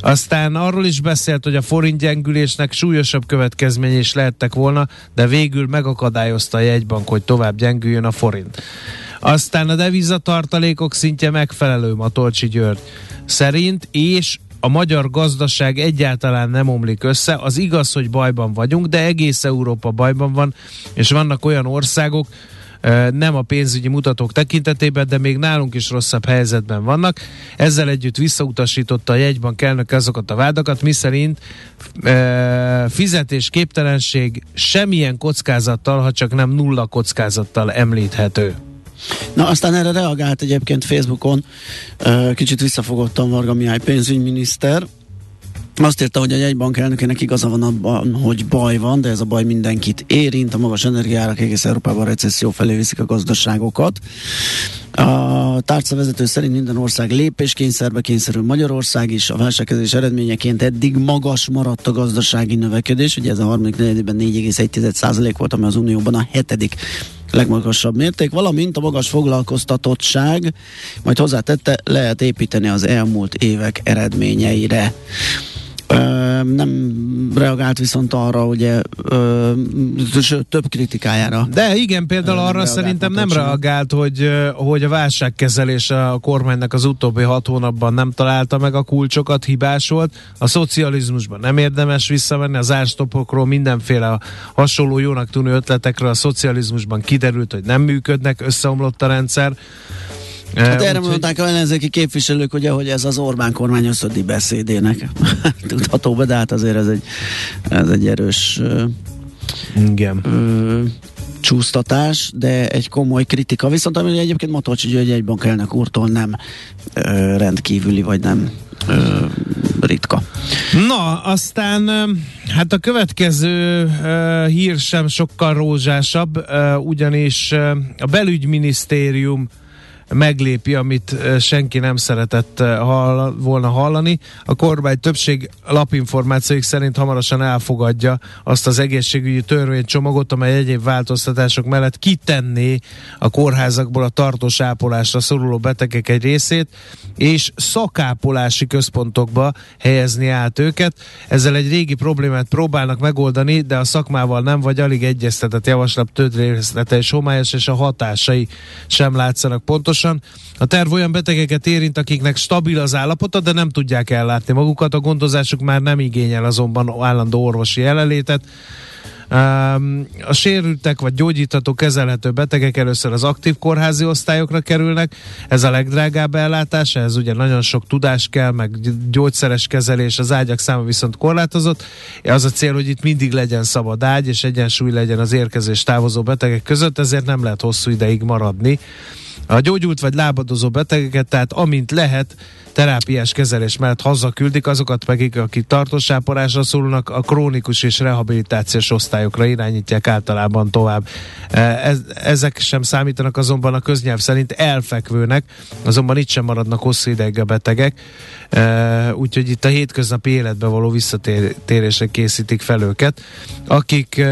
Aztán arról is beszélt, hogy a forint gyengülésnek súlyosabb következménye is lehettek volna, de végül megakadályozta a jegybank, hogy tovább gyengüljön a forint. Aztán a devizatartalékok szintje megfelelő Matolcsi György szerint, és a magyar gazdaság egyáltalán nem omlik össze. Az igaz, hogy bajban vagyunk, de egész Európa bajban van, és vannak olyan országok, nem a pénzügyi mutatók tekintetében, de még nálunk is rosszabb helyzetben vannak. Ezzel együtt visszautasította a jegybank elnök azokat a vádakat, miszerint e, fizetésképtelenség semmilyen kockázattal, ha csak nem nulla kockázattal említhető. Na, aztán erre reagált egyébként Facebookon, kicsit visszafogottan Varga Mihály pénzügyminiszter, azt írta, hogy a jegybank elnökének igaza van abban, hogy baj van, de ez a baj mindenkit érint. A magas energiárak egész Európában recesszió felé viszik a gazdaságokat. A tárca vezető szerint minden ország lépéskényszerbe kényszerül Magyarország is. A válságkezés eredményeként eddig magas maradt a gazdasági növekedés. Ugye ez a harmadik negyedében 4,1% volt, ami az Unióban a hetedik legmagasabb mérték, valamint a magas foglalkoztatottság, majd hozzátette, lehet építeni az elmúlt évek eredményeire. Nem reagált viszont arra, ugye, sőt, több kritikájára. De igen, például Nem arra szerintem nem reagált, hogy, hogy a válságkezelés a kormánynak az utóbbi hat hónapban nem találta meg a kulcsokat, hibás volt. A szocializmusban nem érdemes visszavenni, az árstopokról mindenféle hasonló jónak tűnő ötletekről a szocializmusban kiderült, hogy nem működnek, összeomlott a rendszer. Hát erre mondták a ellenzéki képviselők, ugye, hogy ez az Orbán kormány összödi beszédének tudható be, de hát azért ez egy, ez egy erős ö, Igen. ö, csúsztatás, de egy komoly kritika. Viszont ami egyébként Matolcsi György egy bankelnök úrtól nem ö, rendkívüli, vagy nem ö, ritka. Na, aztán ö, hát a következő uh, hír sem sokkal rózsásabb, uh, ugyanis uh, a belügyminisztérium meglépi, amit senki nem szeretett hall, volna hallani. A kormány többség lapinformációik szerint hamarosan elfogadja azt az egészségügyi törvénycsomagot, amely egyéb változtatások mellett kitenné a kórházakból a tartós ápolásra szoruló betegek egy részét, és szakápolási központokba helyezni át őket. Ezzel egy régi problémát próbálnak megoldani, de a szakmával nem vagy alig egyeztetett javaslat több részlete és homályos, és a hatásai sem látszanak pontosan. A terv olyan betegeket érint, akiknek stabil az állapota, de nem tudják ellátni magukat. A gondozásuk már nem igényel azonban állandó orvosi jelenlétet. A sérültek vagy gyógyítható kezelhető betegek először az aktív kórházi osztályokra kerülnek, ez a legdrágább ellátás, ez ugye nagyon sok tudás kell, meg gyógyszeres kezelés, az ágyak száma viszont korlátozott. Az a cél, hogy itt mindig legyen szabad ágy, és egyensúly legyen az érkezés távozó betegek között, ezért nem lehet hosszú ideig maradni. A gyógyult vagy lábadozó betegeket, tehát amint lehet, terápiás kezelés mellett hazaküldik, azokat pedig, akik tartós ápolásra szólnak, a krónikus és rehabilitációs osztályokra irányítják általában tovább. E, ez, ezek sem számítanak azonban a köznyelv szerint elfekvőnek, azonban itt sem maradnak hosszú ideig a betegek, úgyhogy itt a hétköznapi életbe való visszatérésre készítik fel őket. Akik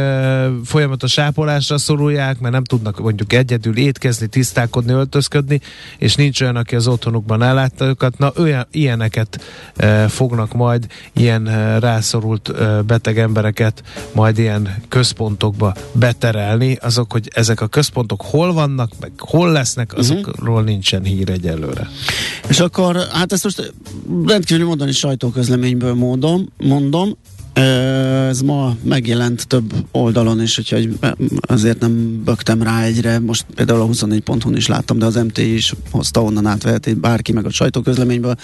folyamatos ápolásra szorulják, mert nem tudnak mondjuk egyedül étkezni, tisztálkodni, öltözködni, és nincs olyan, aki az otthonukban ellátta őket, na olyan, ilyeneket fognak majd, ilyen rászorult beteg embereket majd ilyen központokba beterelni, azok, hogy ezek a központok hol vannak, meg hol lesznek, mhm. azokról nincsen hír egyelőre. És akkor, hát ezt most rendkívül mondani sajtóközleményből módom, mondom, ez ma megjelent több oldalon is, úgyhogy azért nem bögtem rá egyre. Most például a 24.hu is láttam, de az MT is hozta onnan átveheti bárki meg a sajtóközleményből,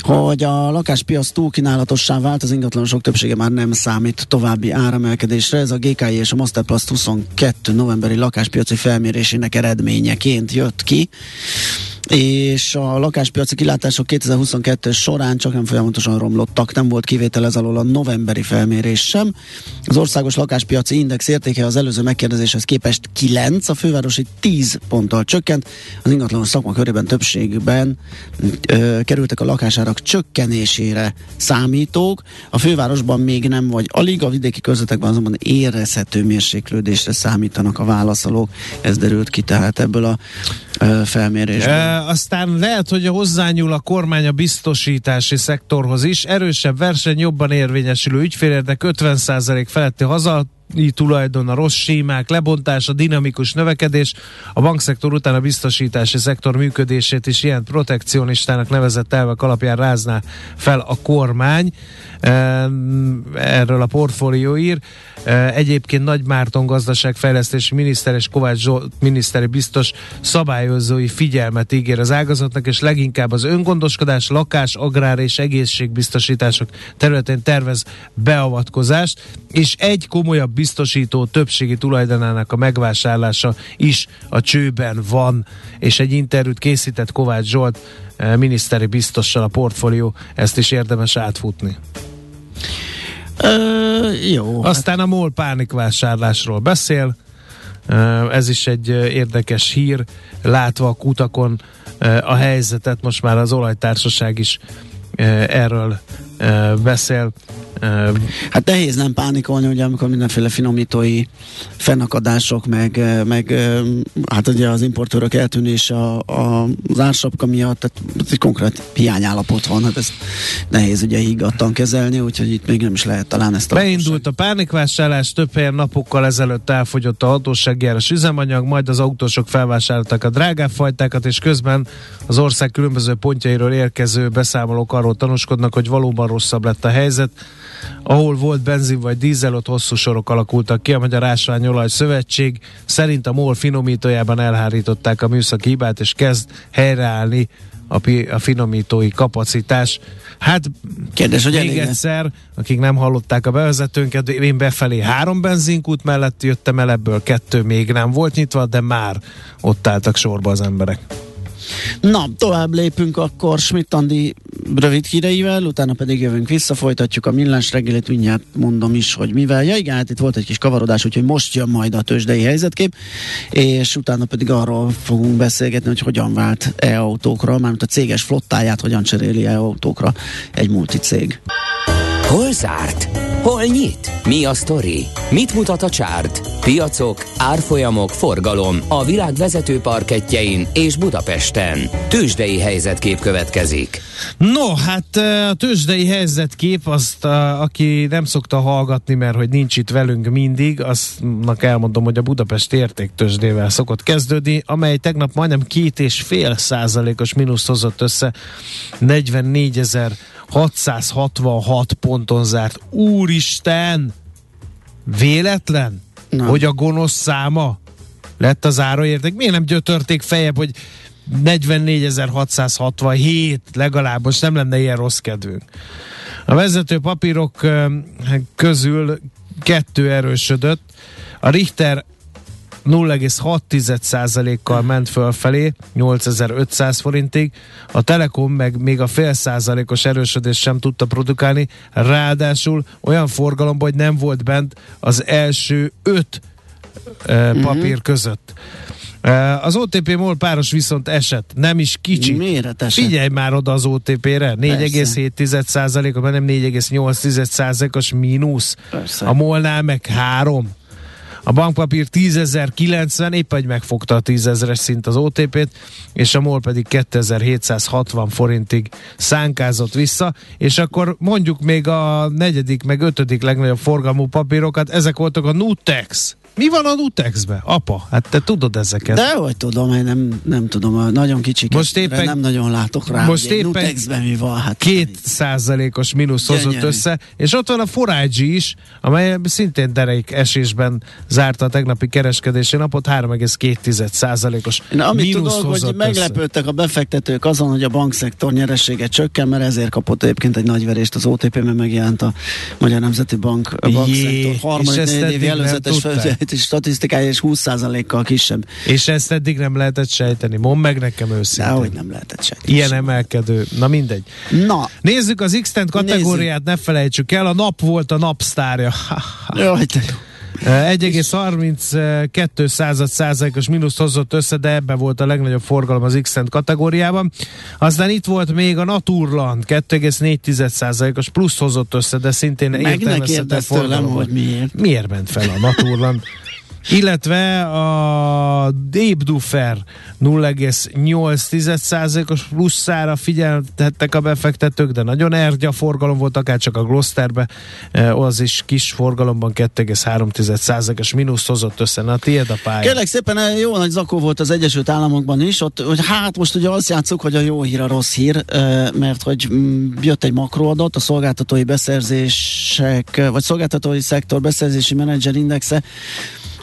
hogy a lakáspiac túlkínálatossá vált, az ingatlanosok többsége már nem számít további áremelkedésre. Ez a GKI és a Masterplus 22 novemberi lakáspiaci felmérésének eredményeként jött ki és a lakáspiaci kilátások 2022 során csak nem folyamatosan romlottak, nem volt kivétel ez alól a novemberi felmérés sem. Az országos lakáspiaci index értéke az előző megkérdezéshez képest 9, a fővárosi 10 ponttal csökkent, az ingatlanos szakma körében többségben ö, kerültek a lakásárak csökkenésére számítók, a fővárosban még nem vagy alig, a vidéki körzetekben azonban érezhető mérséklődésre számítanak a válaszolók, ez derült ki tehát ebből a ö, felmérésből. E- aztán lehet, hogy hozzányúl a kormány a biztosítási szektorhoz is. Erősebb verseny, jobban érvényesülő ügyfélérdek 50% feletti haza tulajdon, a rossz sémák lebontása, dinamikus növekedés. A bankszektor után a biztosítási szektor működését is ilyen protekcionistának nevezett elvek alapján rázná fel a kormány. Erről a portfólió ír. Egyébként Nagy Márton gazdaságfejlesztési miniszter és Kovács Zsolt miniszteri biztos szabályozói figyelmet ígér az ágazatnak, és leginkább az öngondoskodás, lakás, agrár és egészségbiztosítások területén tervez beavatkozást, és egy komolyabb biztosító többségi tulajdonának a megvásárlása is a csőben van, és egy interjút készített Kovács Zsolt miniszteri biztossal a portfólió, ezt is érdemes átfutni. Ö, jó. Aztán a MOL pánikvásárlásról beszél, ez is egy érdekes hír, látva a kutakon a helyzetet, most már az olajtársaság is erről beszél. Hát nehéz nem pánikolni, ugye, amikor mindenféle finomítói fennakadások, meg, meg hát ugye az importőrök eltűnése a, a, az ársapka miatt, tehát egy konkrét hiányállapot van, hát ezt nehéz ugye higgadtan kezelni, úgyhogy itt még nem is lehet talán ezt a Beindult a pánikvásárlás, több helyen napokkal ezelőtt elfogyott a hatóságjáros üzemanyag, majd az autósok felvásároltak a drágább fajtákat, és közben az ország különböző pontjairól érkező beszámolók arról tanúskodnak, hogy valóban rosszabb lett a helyzet. Ahol volt benzin vagy dízel, ott hosszú sorok alakultak ki. A Magyar Ásványolaj Szövetség szerint a MOL finomítójában elhárították a műszaki hibát, és kezd helyreállni a, pi- a finomítói kapacitás. Hát Kérdés, hogy még egyszer, akik nem hallották a bevezetőnket, én befelé három benzinkút mellett jöttem el, ebből kettő még nem volt nyitva, de már ott álltak sorba az emberek. Na, tovább lépünk akkor. Schmidt Andi rövid híreivel, utána pedig jövünk vissza, folytatjuk a millás reggelit, mindjárt mondom is, hogy mivel. Ja igen, hát itt volt egy kis kavarodás, úgyhogy most jön majd a tőzsdei helyzetkép, és utána pedig arról fogunk beszélgetni, hogy hogyan vált e-autókra, mármint a céges flottáját hogyan cseréli e-autókra egy multicég. Hol zárt? Hol nyit? Mi a sztori? Mit mutat a csárt? Piacok, árfolyamok, forgalom a világ vezető parketjein és Budapesten. Tőzsdei helyzetkép következik. No, hát a tőzsdei helyzetkép, azt aki nem szokta hallgatni, mert hogy nincs itt velünk mindig, aznak elmondom, hogy a Budapest értéktőzsdével szokott kezdődni, amely tegnap majdnem két és fél százalékos mínusz hozott össze 44 ezer 666 ponton zárt. Úristen! Véletlen? Na. Hogy a gonosz száma lett az áraérték? Miért nem gyötörték fejebb, hogy 44.667 legalább, most nem lenne ilyen rossz kedvünk. A vezető papírok közül kettő erősödött. A Richter 0,6%-kal ment fölfelé, 8500 forintig, a Telekom meg még a fél százalékos erősödést sem tudta produkálni, ráadásul olyan forgalomban, hogy nem volt bent az első öt uh, papír uh-huh. között. Az OTP MOL páros viszont esett, nem is kicsi. Miért esett? Figyelj már oda az OTP-re, 4,7%-os, nem 4,8%-os mínusz. Persze. A MOL-nál meg 3. A bankpapír 10.090, épp egy megfogta a 10.000-es szint az OTP-t, és a MOL pedig 2760 forintig szánkázott vissza, és akkor mondjuk még a negyedik, meg ötödik legnagyobb forgalmú papírokat, ezek voltak a Nutex, mi van a Nutexbe? Apa, hát te tudod ezeket. De hogy tudom, én nem, nem tudom, nagyon kicsi. most éppen, nem nagyon látok rá, most éppen Nutexben mi van. Hát két százalékos mínusz hozott össze, és ott van a Forage is, amely szintén dereik esésben zárta a tegnapi kereskedési napot, 3,2 százalékos Amit tudok, hogy meglepődtek össze. a befektetők azon, hogy a bankszektor nyeressége csökken, mert ezért kapott egyébként egy nagy verést az OTP, mert megjelent a Magyar Nemzeti Bank a bankszektor harmadik év előzetes és statisztikája és 20%-kal kisebb. És ezt eddig nem lehetett sejteni. Mondd meg nekem őszintén. Dehogy nem lehetett sejteni. Ilyen emelkedő. Na mindegy. Na. Nézzük az x kategóriát, Nézzük. ne felejtsük el. A nap volt a napsztárja. Jaj, 1,32 század százalékos mínusz hozott össze, de ebbe volt a legnagyobb forgalom az x kategóriában. Aztán itt volt még a Naturland, 2,4 százalékos plusz hozott össze, de szintén értelmezhető forgalom. hogy miért. Miért ment fel a Naturland? Illetve a Dave Duffer 0,8%-os plusszára figyeltettek a befektetők, de nagyon ergya forgalom volt, akár csak a Gloucesterbe, eh, az is kis forgalomban 2,3%-os mínusz hozott össze. Na, tiéd a pálya. Kérlek szépen, eh, jó nagy zakó volt az Egyesült Államokban is, ott, hogy hát most ugye azt játszuk, hogy a jó hír a rossz hír, eh, mert hogy mm, jött egy makroadat, a szolgáltatói beszerzések, vagy szolgáltatói szektor beszerzési menedzser indexe,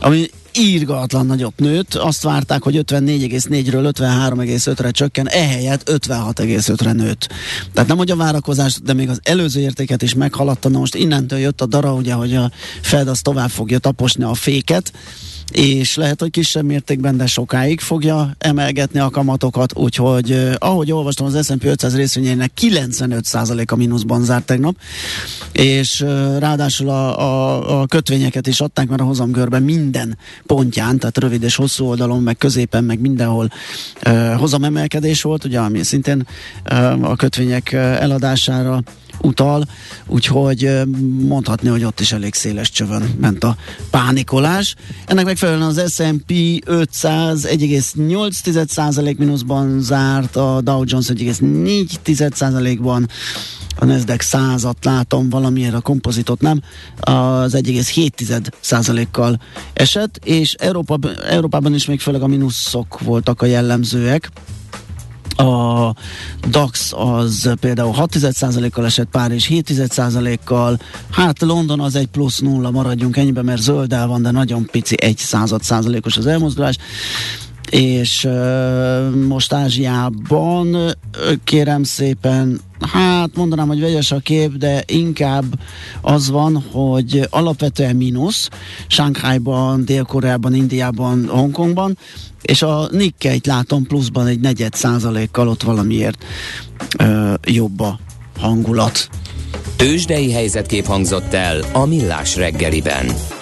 ami írgatlan nagyot nőtt, azt várták, hogy 54,4-ről 53,5-re csökken, ehelyett 56,5-re nőtt. Tehát nem hogy a várakozás, de még az előző értéket is meghaladta, na most innentől jött a dara, ugye, hogy a Fed az tovább fogja taposni a féket, és lehet, hogy kisebb mértékben, de sokáig fogja emelgetni a kamatokat, úgyhogy ahogy olvastam, az S&P 500 részvényeinek 95%-a mínuszban zárt tegnap, és ráadásul a, a, a kötvényeket is adták, mert a hozamgörben minden pontján, tehát rövid és hosszú oldalon, meg középen, meg mindenhol eh, hozamemelkedés volt, ugye, ami szintén eh, a kötvények eladására utal, úgyhogy mondhatni, hogy ott is elég széles csövön ment a pánikolás. Ennek megfelelően az S&P 500 1,8% mínuszban zárt, a Dow Jones 1,4%-ban, a Nasdaq százat látom, valamiért a kompozitot nem, az 1,7%-kal esett, és Európa, Európában is még főleg a mínuszok voltak a jellemzőek, a DAX az például 6,1%-kal esett, Párizs 7,1%-kal, hát London az egy plusz nulla, maradjunk ennyibe, mert zöld el van, de nagyon pici, egy század százalékos az elmozdulás és most Ázsiában kérem szépen hát mondanám, hogy vegyes a kép, de inkább az van, hogy alapvetően mínusz, Shanghaiban, Dél-Koreában, Indiában, Hongkongban, és a Nikkeit látom pluszban egy negyed százalékkal ott valamiért ö, jobb a hangulat. Tőzsdei helyzetkép hangzott el a Millás reggeliben.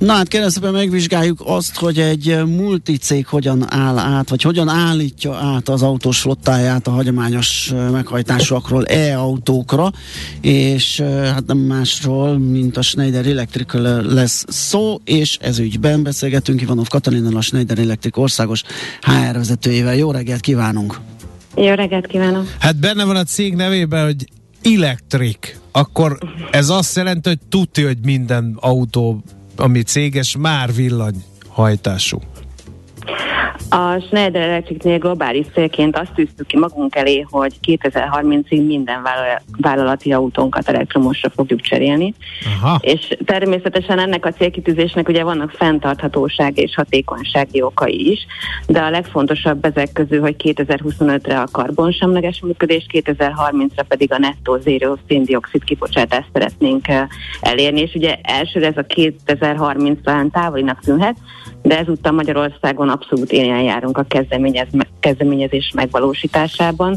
Na hát keresztben megvizsgáljuk azt, hogy egy multicég hogyan áll át, vagy hogyan állítja át az autós flottáját a hagyományos meghajtásokról e-autókra, és hát nem másról, mint a Schneider Electrical lesz szó, és ez ügyben beszélgetünk Ivanov Katalinnal, a Schneider Electric országos HR vezetőjével. Jó reggelt kívánunk! Jó reggelt kívánok! Hát benne van a cég nevében, hogy Electric, akkor ez azt jelenti, hogy tudja, hogy minden autó ami céges, már villanyhajtású. A Schneider Electricnél globális célként azt tűztük ki magunk elé, hogy 2030-ig minden vállalati autónkat elektromosra fogjuk cserélni. Aha. És természetesen ennek a célkitűzésnek ugye vannak fenntarthatóság és hatékonysági okai is, de a legfontosabb ezek közül, hogy 2025-re a karbonsemleges működés, 2030-ra pedig a nettó zéró széndiokszid kibocsátást szeretnénk eh, elérni, és ugye elsőre ez a 2030 talán távolinak tűnhet, de ezúttal Magyarországon abszolút éljen járunk a kezdeményez, kezdeményezés megvalósításában.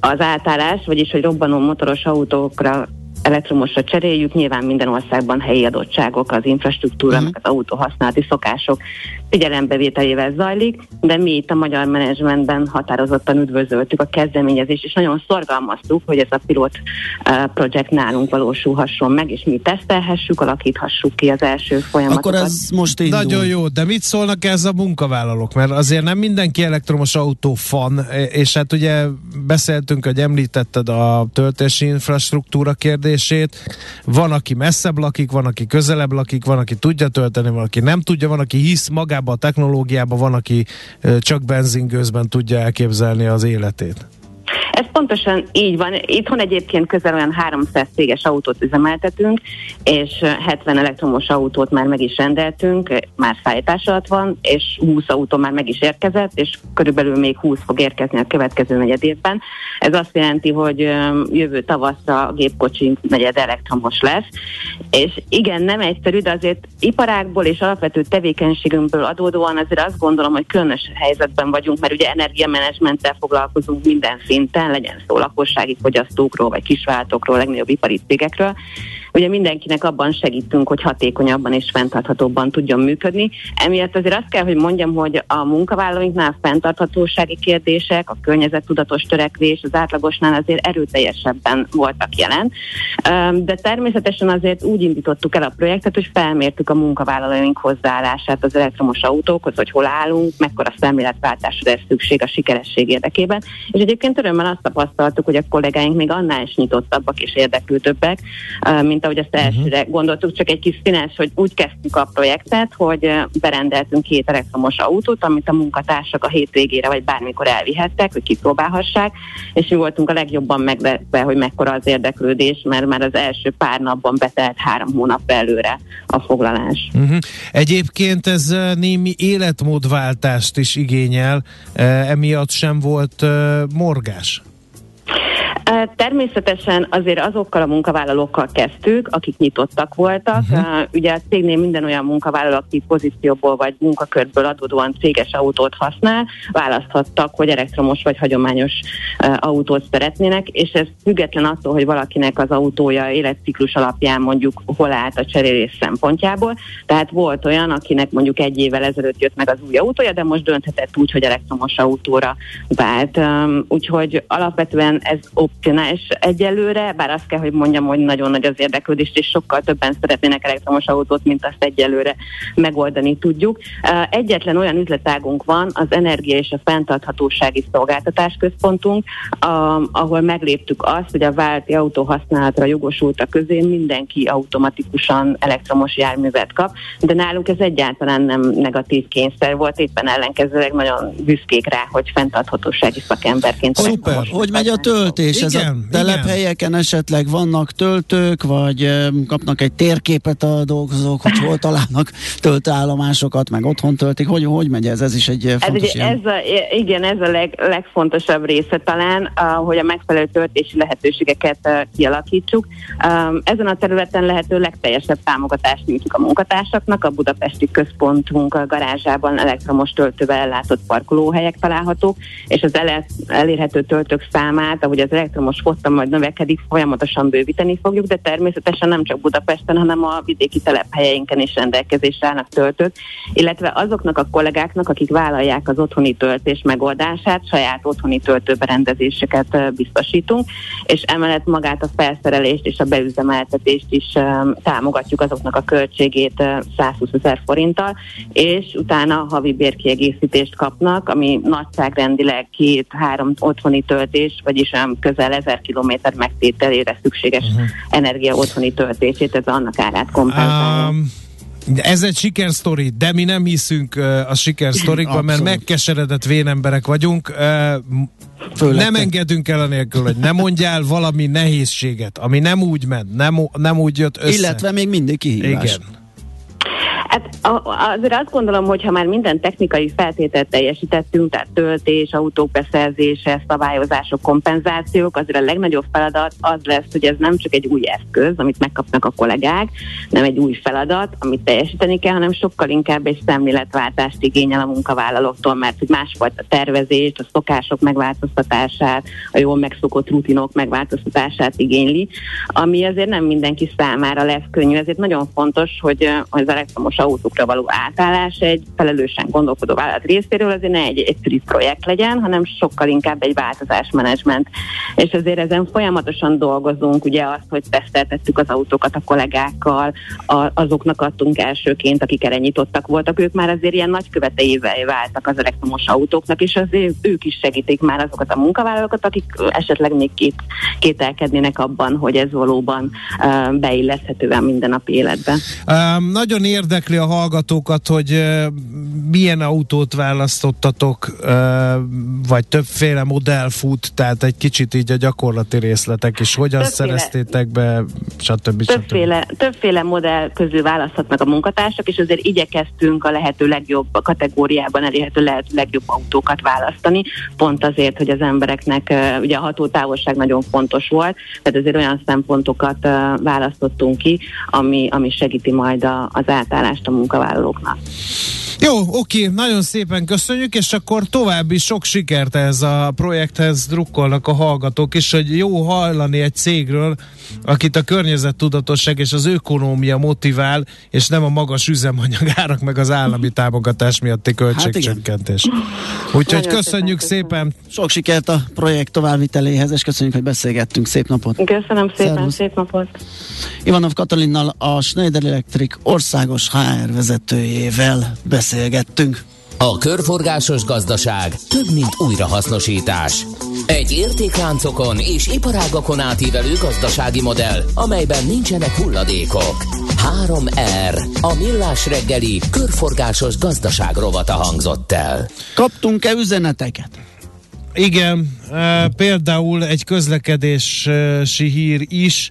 Az átállás, vagyis hogy robbanó motoros autókra elektromosra cseréljük, nyilván minden országban helyi adottságok, az infrastruktúra, uh-huh. az autóhasználati szokások figyelembevételével zajlik, de mi itt a magyar menedzsmentben határozottan üdvözöltük a kezdeményezést, és nagyon szorgalmaztuk, hogy ez a pilot uh, projekt nálunk valósulhasson meg, és mi tesztelhessük, alakíthassuk ki az első folyamatokat. Akkor ez most indul. Nagyon jó, de mit szólnak ez a munkavállalók? Mert azért nem mindenki elektromos autó fan, és hát ugye beszéltünk, hogy említetted a töltési infrastruktúra kérdését. Van, aki messzebb lakik, van, aki közelebb lakik, van, aki tudja tölteni, van, aki nem tudja, van, aki hisz magába a technológiába van, aki csak benzingőzben tudja elképzelni az életét. Ez pontosan így van. Itthon egyébként közel olyan 300 céges autót üzemeltetünk, és 70 elektromos autót már meg is rendeltünk, már szállítás alatt van, és 20 autó már meg is érkezett, és körülbelül még 20 fog érkezni a következő negyed évben. Ez azt jelenti, hogy jövő tavaszra a gépkocsi negyed elektromos lesz. És igen, nem egyszerű, de azért iparákból és alapvető tevékenységünkből adódóan azért azt gondolom, hogy különös helyzetben vagyunk, mert ugye energiamenedzsmenttel foglalkozunk minden szinten, legyen szó lakossági fogyasztókról, vagy kisvállalatokról, legnagyobb ipari cégekről, ugye mindenkinek abban segítünk, hogy hatékonyabban és fenntarthatóbban tudjon működni. Emiatt azért azt kell, hogy mondjam, hogy a munkavállalóinknál fenntarthatósági kérdések, a környezettudatos törekvés az átlagosnál azért erőteljesebben voltak jelen. De természetesen azért úgy indítottuk el a projektet, hogy felmértük a munkavállalóink hozzáállását az elektromos autókhoz, hogy hol állunk, mekkora szemléletváltásra lesz szükség a sikeresség érdekében. És egyébként örömmel azt tapasztaltuk, hogy a kollégáink még annál is nyitottabbak és érdeklődőbbek, mint mint ahogy uh-huh. elsőre gondoltuk, csak egy kis színes, hogy úgy kezdtük a projektet, hogy berendeltünk két elektromos autót, amit a munkatársak a hétvégére vagy bármikor elvihettek, hogy kipróbálhassák, és mi voltunk a legjobban meglepve, hogy mekkora az érdeklődés, mert már az első pár napban betelt három hónap előre a foglalás. Uh-huh. Egyébként ez némi életmódváltást is igényel, emiatt sem volt morgás. Természetesen azért azokkal a munkavállalókkal kezdtük, akik nyitottak voltak. Uh-huh. Ugye a cégnél minden olyan munkavállaló, aki pozícióból vagy munkakörből adódóan céges autót használ, választhattak, hogy elektromos vagy hagyományos autót szeretnének, és ez független attól, hogy valakinek az autója életciklus alapján mondjuk hol állt a cserélés szempontjából. Tehát volt olyan, akinek mondjuk egy évvel ezelőtt jött meg az új autója, de most dönthetett úgy, hogy elektromos autóra vált. Úgyhogy alapvetően ez opcionális egyelőre, bár azt kell, hogy mondjam, hogy nagyon nagy az érdeklődés, és sokkal többen szeretnének elektromos autót, mint azt egyelőre megoldani tudjuk. Egyetlen olyan üzletágunk van, az Energia és a Fentarthatósági Szolgáltatás Központunk, ahol megléptük azt, hogy a válti autó használatra jogosultak közé mindenki automatikusan elektromos járművet kap, de nálunk ez egyáltalán nem negatív kényszer volt, éppen ellenkezőleg nagyon büszkék rá, hogy fenntarthatósági szakemberként. Szuper, hogy megy a töltés? Igen, ez a telephelyeken esetleg vannak töltők, vagy kapnak egy térképet a dolgozók, hogy hol találnak töltőállomásokat, meg otthon töltik, hogy, hogy megy ez? Ez is egy fontos ez, ez a, Igen, ez a leg, legfontosabb része talán, hogy a megfelelő töltési lehetőségeket kialakítsuk. Ezen a területen lehető legteljesebb támogatást nyújtjuk a munkatársaknak, a budapesti központunk a garázsában elektromos töltővel ellátott parkolóhelyek találhatók, és az elérhető töltők számát, ahogy az elektromos fotta majd növekedik, folyamatosan bővíteni fogjuk, de természetesen nem csak Budapesten, hanem a vidéki telephelyeinken is rendelkezésre állnak töltők, illetve azoknak a kollégáknak, akik vállalják az otthoni töltés megoldását, saját otthoni töltőberendezéseket biztosítunk, és emellett magát a felszerelést és a beüzemeltetést is támogatjuk azoknak a költségét 120 ezer forinttal, és utána havi bérkiegészítést kapnak, ami nagyságrendileg két-három otthoni töltés, vagyis olyan közel ezer kilométer megtételére szükséges uh-huh. energia otthoni töltését, ez annak árát kompenzálja. Um, ez egy sikersztori, de mi nem hiszünk uh, a sikersztorikban, mert megkeseredett vénemberek vagyunk. Uh, Főleg nem te. engedünk el anélkül, hogy ne mondjál valami nehézséget, ami nem úgy ment, nem, nem úgy jött össze. Illetve még mindig kihívás. Igen. Hát azért azt gondolom, hogy ha már minden technikai feltételt teljesítettünk, tehát töltés, autók beszerzése, szabályozások, kompenzációk, azért a legnagyobb feladat az lesz, hogy ez nem csak egy új eszköz, amit megkapnak a kollégák, nem egy új feladat, amit teljesíteni kell, hanem sokkal inkább egy szemléletváltást igényel a munkavállalóktól, mert hogy másfajta tervezést, a szokások megváltoztatását, a jól megszokott rutinok megváltoztatását igényli, ami azért nem mindenki számára lesz könnyű. Ezért nagyon fontos, hogy az elektromos autókra való átállás egy felelősen gondolkodó vállalat részéről azért ne egy egyszerű projekt legyen, hanem sokkal inkább egy változásmenedzsment. És azért ezen folyamatosan dolgozunk, ugye azt, hogy teszteltettük az autókat a kollégákkal, a, azoknak adtunk elsőként, akik erre nyitottak voltak, ők már azért ilyen nagyköveteivel váltak az elektromos autóknak, és azért ők is segítik már azokat a munkavállalókat, akik esetleg még két, kételkednének abban, hogy ez valóban uh, beilleszthető a mindennapi életbe. Um, nagyon érdekes érdekli a hallgatókat, hogy milyen autót választottatok, vagy többféle modell fut, tehát egy kicsit így a gyakorlati részletek is, hogyan többféle, szereztétek be, stb. Többféle, stb. többféle modell közül választhatnak a munkatársak, és azért igyekeztünk a lehető legjobb a kategóriában elérhető lehető legjobb autókat választani, pont azért, hogy az embereknek ugye a hatótávolság nagyon fontos volt, tehát azért olyan szempontokat választottunk ki, ami, ami segíti majd a, az átállást a munkavállalóknak. Jó, oké, nagyon szépen köszönjük, és akkor további sok sikert ez a projekthez drukkolnak a hallgatók is, hogy jó hallani egy cégről, akit a környezettudatosság és az ökonómia motivál, és nem a magas üzemanyagárak meg az állami támogatás miatti költségcsökkentés. Hát Úgyhogy Nagyon köszönjük szépen, szépen. Sok sikert a projekt továbbviteléhez, és köszönjük, hogy beszélgettünk. Szép napot! Köszönöm szépen, Szervusz. szép napot! Ivanov Katalinnal a Schneider Electric országos HR vezetőjével beszélgettünk. A körforgásos gazdaság több, mint újrahasznosítás. Egy értékláncokon és iparágakon átívelő gazdasági modell, amelyben nincsenek hulladékok. 3R. A millás reggeli körforgásos gazdaság rovata hangzott el. Kaptunk-e üzeneteket? Igen, e, például egy közlekedési hír is.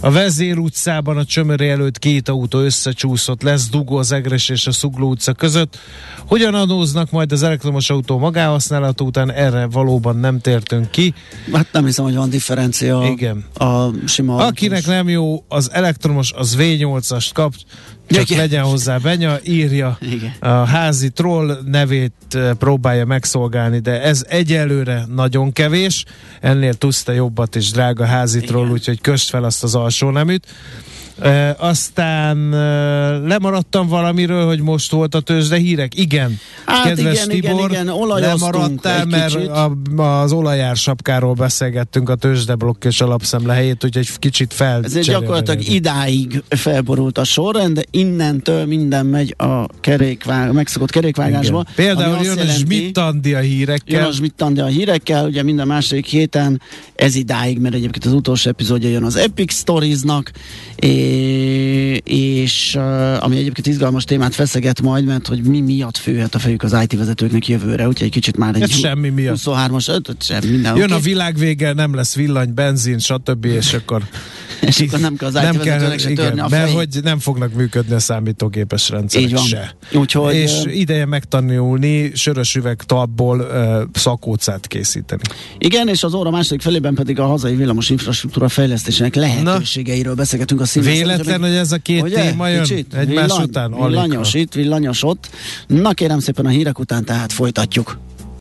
A Vezér utcában a Csömöri előtt két autó összecsúszott, lesz dugó az Egres és a Szugló utca között. Hogyan adóznak majd az elektromos autó magáhasználat után? Erre valóban nem tértünk ki. Hát nem hiszem, hogy van differencia Igen. a sima Akinek autós. nem jó, az elektromos, az V8-ast kap, csak Igen. legyen hozzá benya, írja Igen. a házi troll nevét eh, próbálja megszolgálni, de ez egyelőre nagyon kevés, ennél tudsz jobbat is, drága házi troll, úgyhogy köst fel azt az alsó neműt. E, aztán e, lemaradtam valamiről, hogy most volt a tőzsde hírek. Igen, Hát kedves igen, igen, Tibor, igen, olajoztunk lemaradtál, mert a, az olajár sapkáról beszélgettünk a tőzsdeblokk és a lapszemle helyét, úgyhogy egy kicsit fel. Ezért gyakorlatilag idáig felborult a sorrend, de innentől minden megy a kerékvág, megszokott kerékvágásba. Igen. Például jön a Schmidt-Andi a Jön hírekkel. az mit a hírekkel, ugye minden második héten ez idáig, mert egyébként az utolsó epizódja jön az Epic Stories-nak, é- és uh, ami egyébként izgalmas témát feszeget majd, mert hogy mi miatt főhet a fejük az IT vezetőknek jövőre, úgyhogy egy kicsit már egy Ez semmi miatt. 23-as, öt, sem, minden Jön oké. a világ vége, nem lesz villany, benzin, stb. És akkor, És akkor nem kell az IT vezetőnek se törni a mert hogy nem fognak működni a számítógépes rendszerek Így van. se. Úgyhogy, és ö, ideje megtanulni sörös üveg talpból uh, szakócát készíteni. Igen, és az óra második felében pedig a hazai villamos infrastruktúra fejlesztésének lehetőségeiről beszélgetünk a színveszünk. Véletlen, hogy ez a két téma jön egymás után? Alig Villanyos itt, villanyos ott. Na kérem szépen a hírek után tehát folytatjuk.